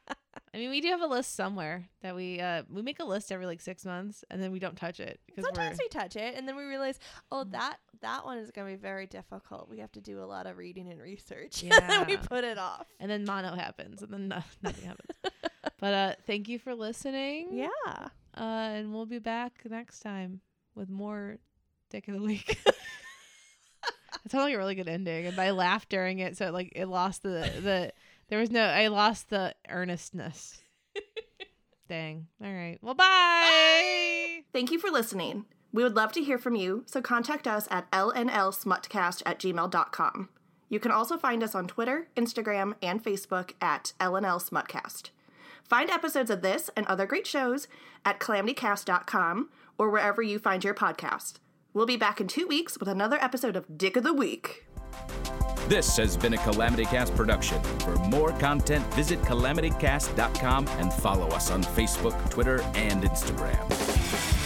S5: I mean, we do have a list somewhere that we uh we make a list every like six months and then we don't touch it because
S4: Sometimes
S5: we're
S4: touch it, and then we realize, oh,
S5: Mm.
S4: that that one is going to be very difficult. We have to do a lot of reading and research. and then we put it off.
S5: and then mono happens and then no, nothing happens. But uh, thank you for listening.
S4: Yeah.
S5: Uh, and we'll be back next time with more Dick of the Week. That sounds like a really good ending, and I laughed during it, so it, like it lost the the. There was no. I lost the earnestness. Dang. All right. Well, bye.
S3: Thank you for listening. We would love to hear from you, so contact us at lnlsmutcast at gmail.com. You can also find us on Twitter, Instagram, and Facebook at LNL Smutcast. Find episodes of this and other great shows at calamitycast.com or wherever you find your podcast. We'll be back in two weeks with another episode of Dick of the Week.
S6: This has been a Calamity Cast production. For more content, visit calamitycast.com and follow us on Facebook, Twitter, and Instagram.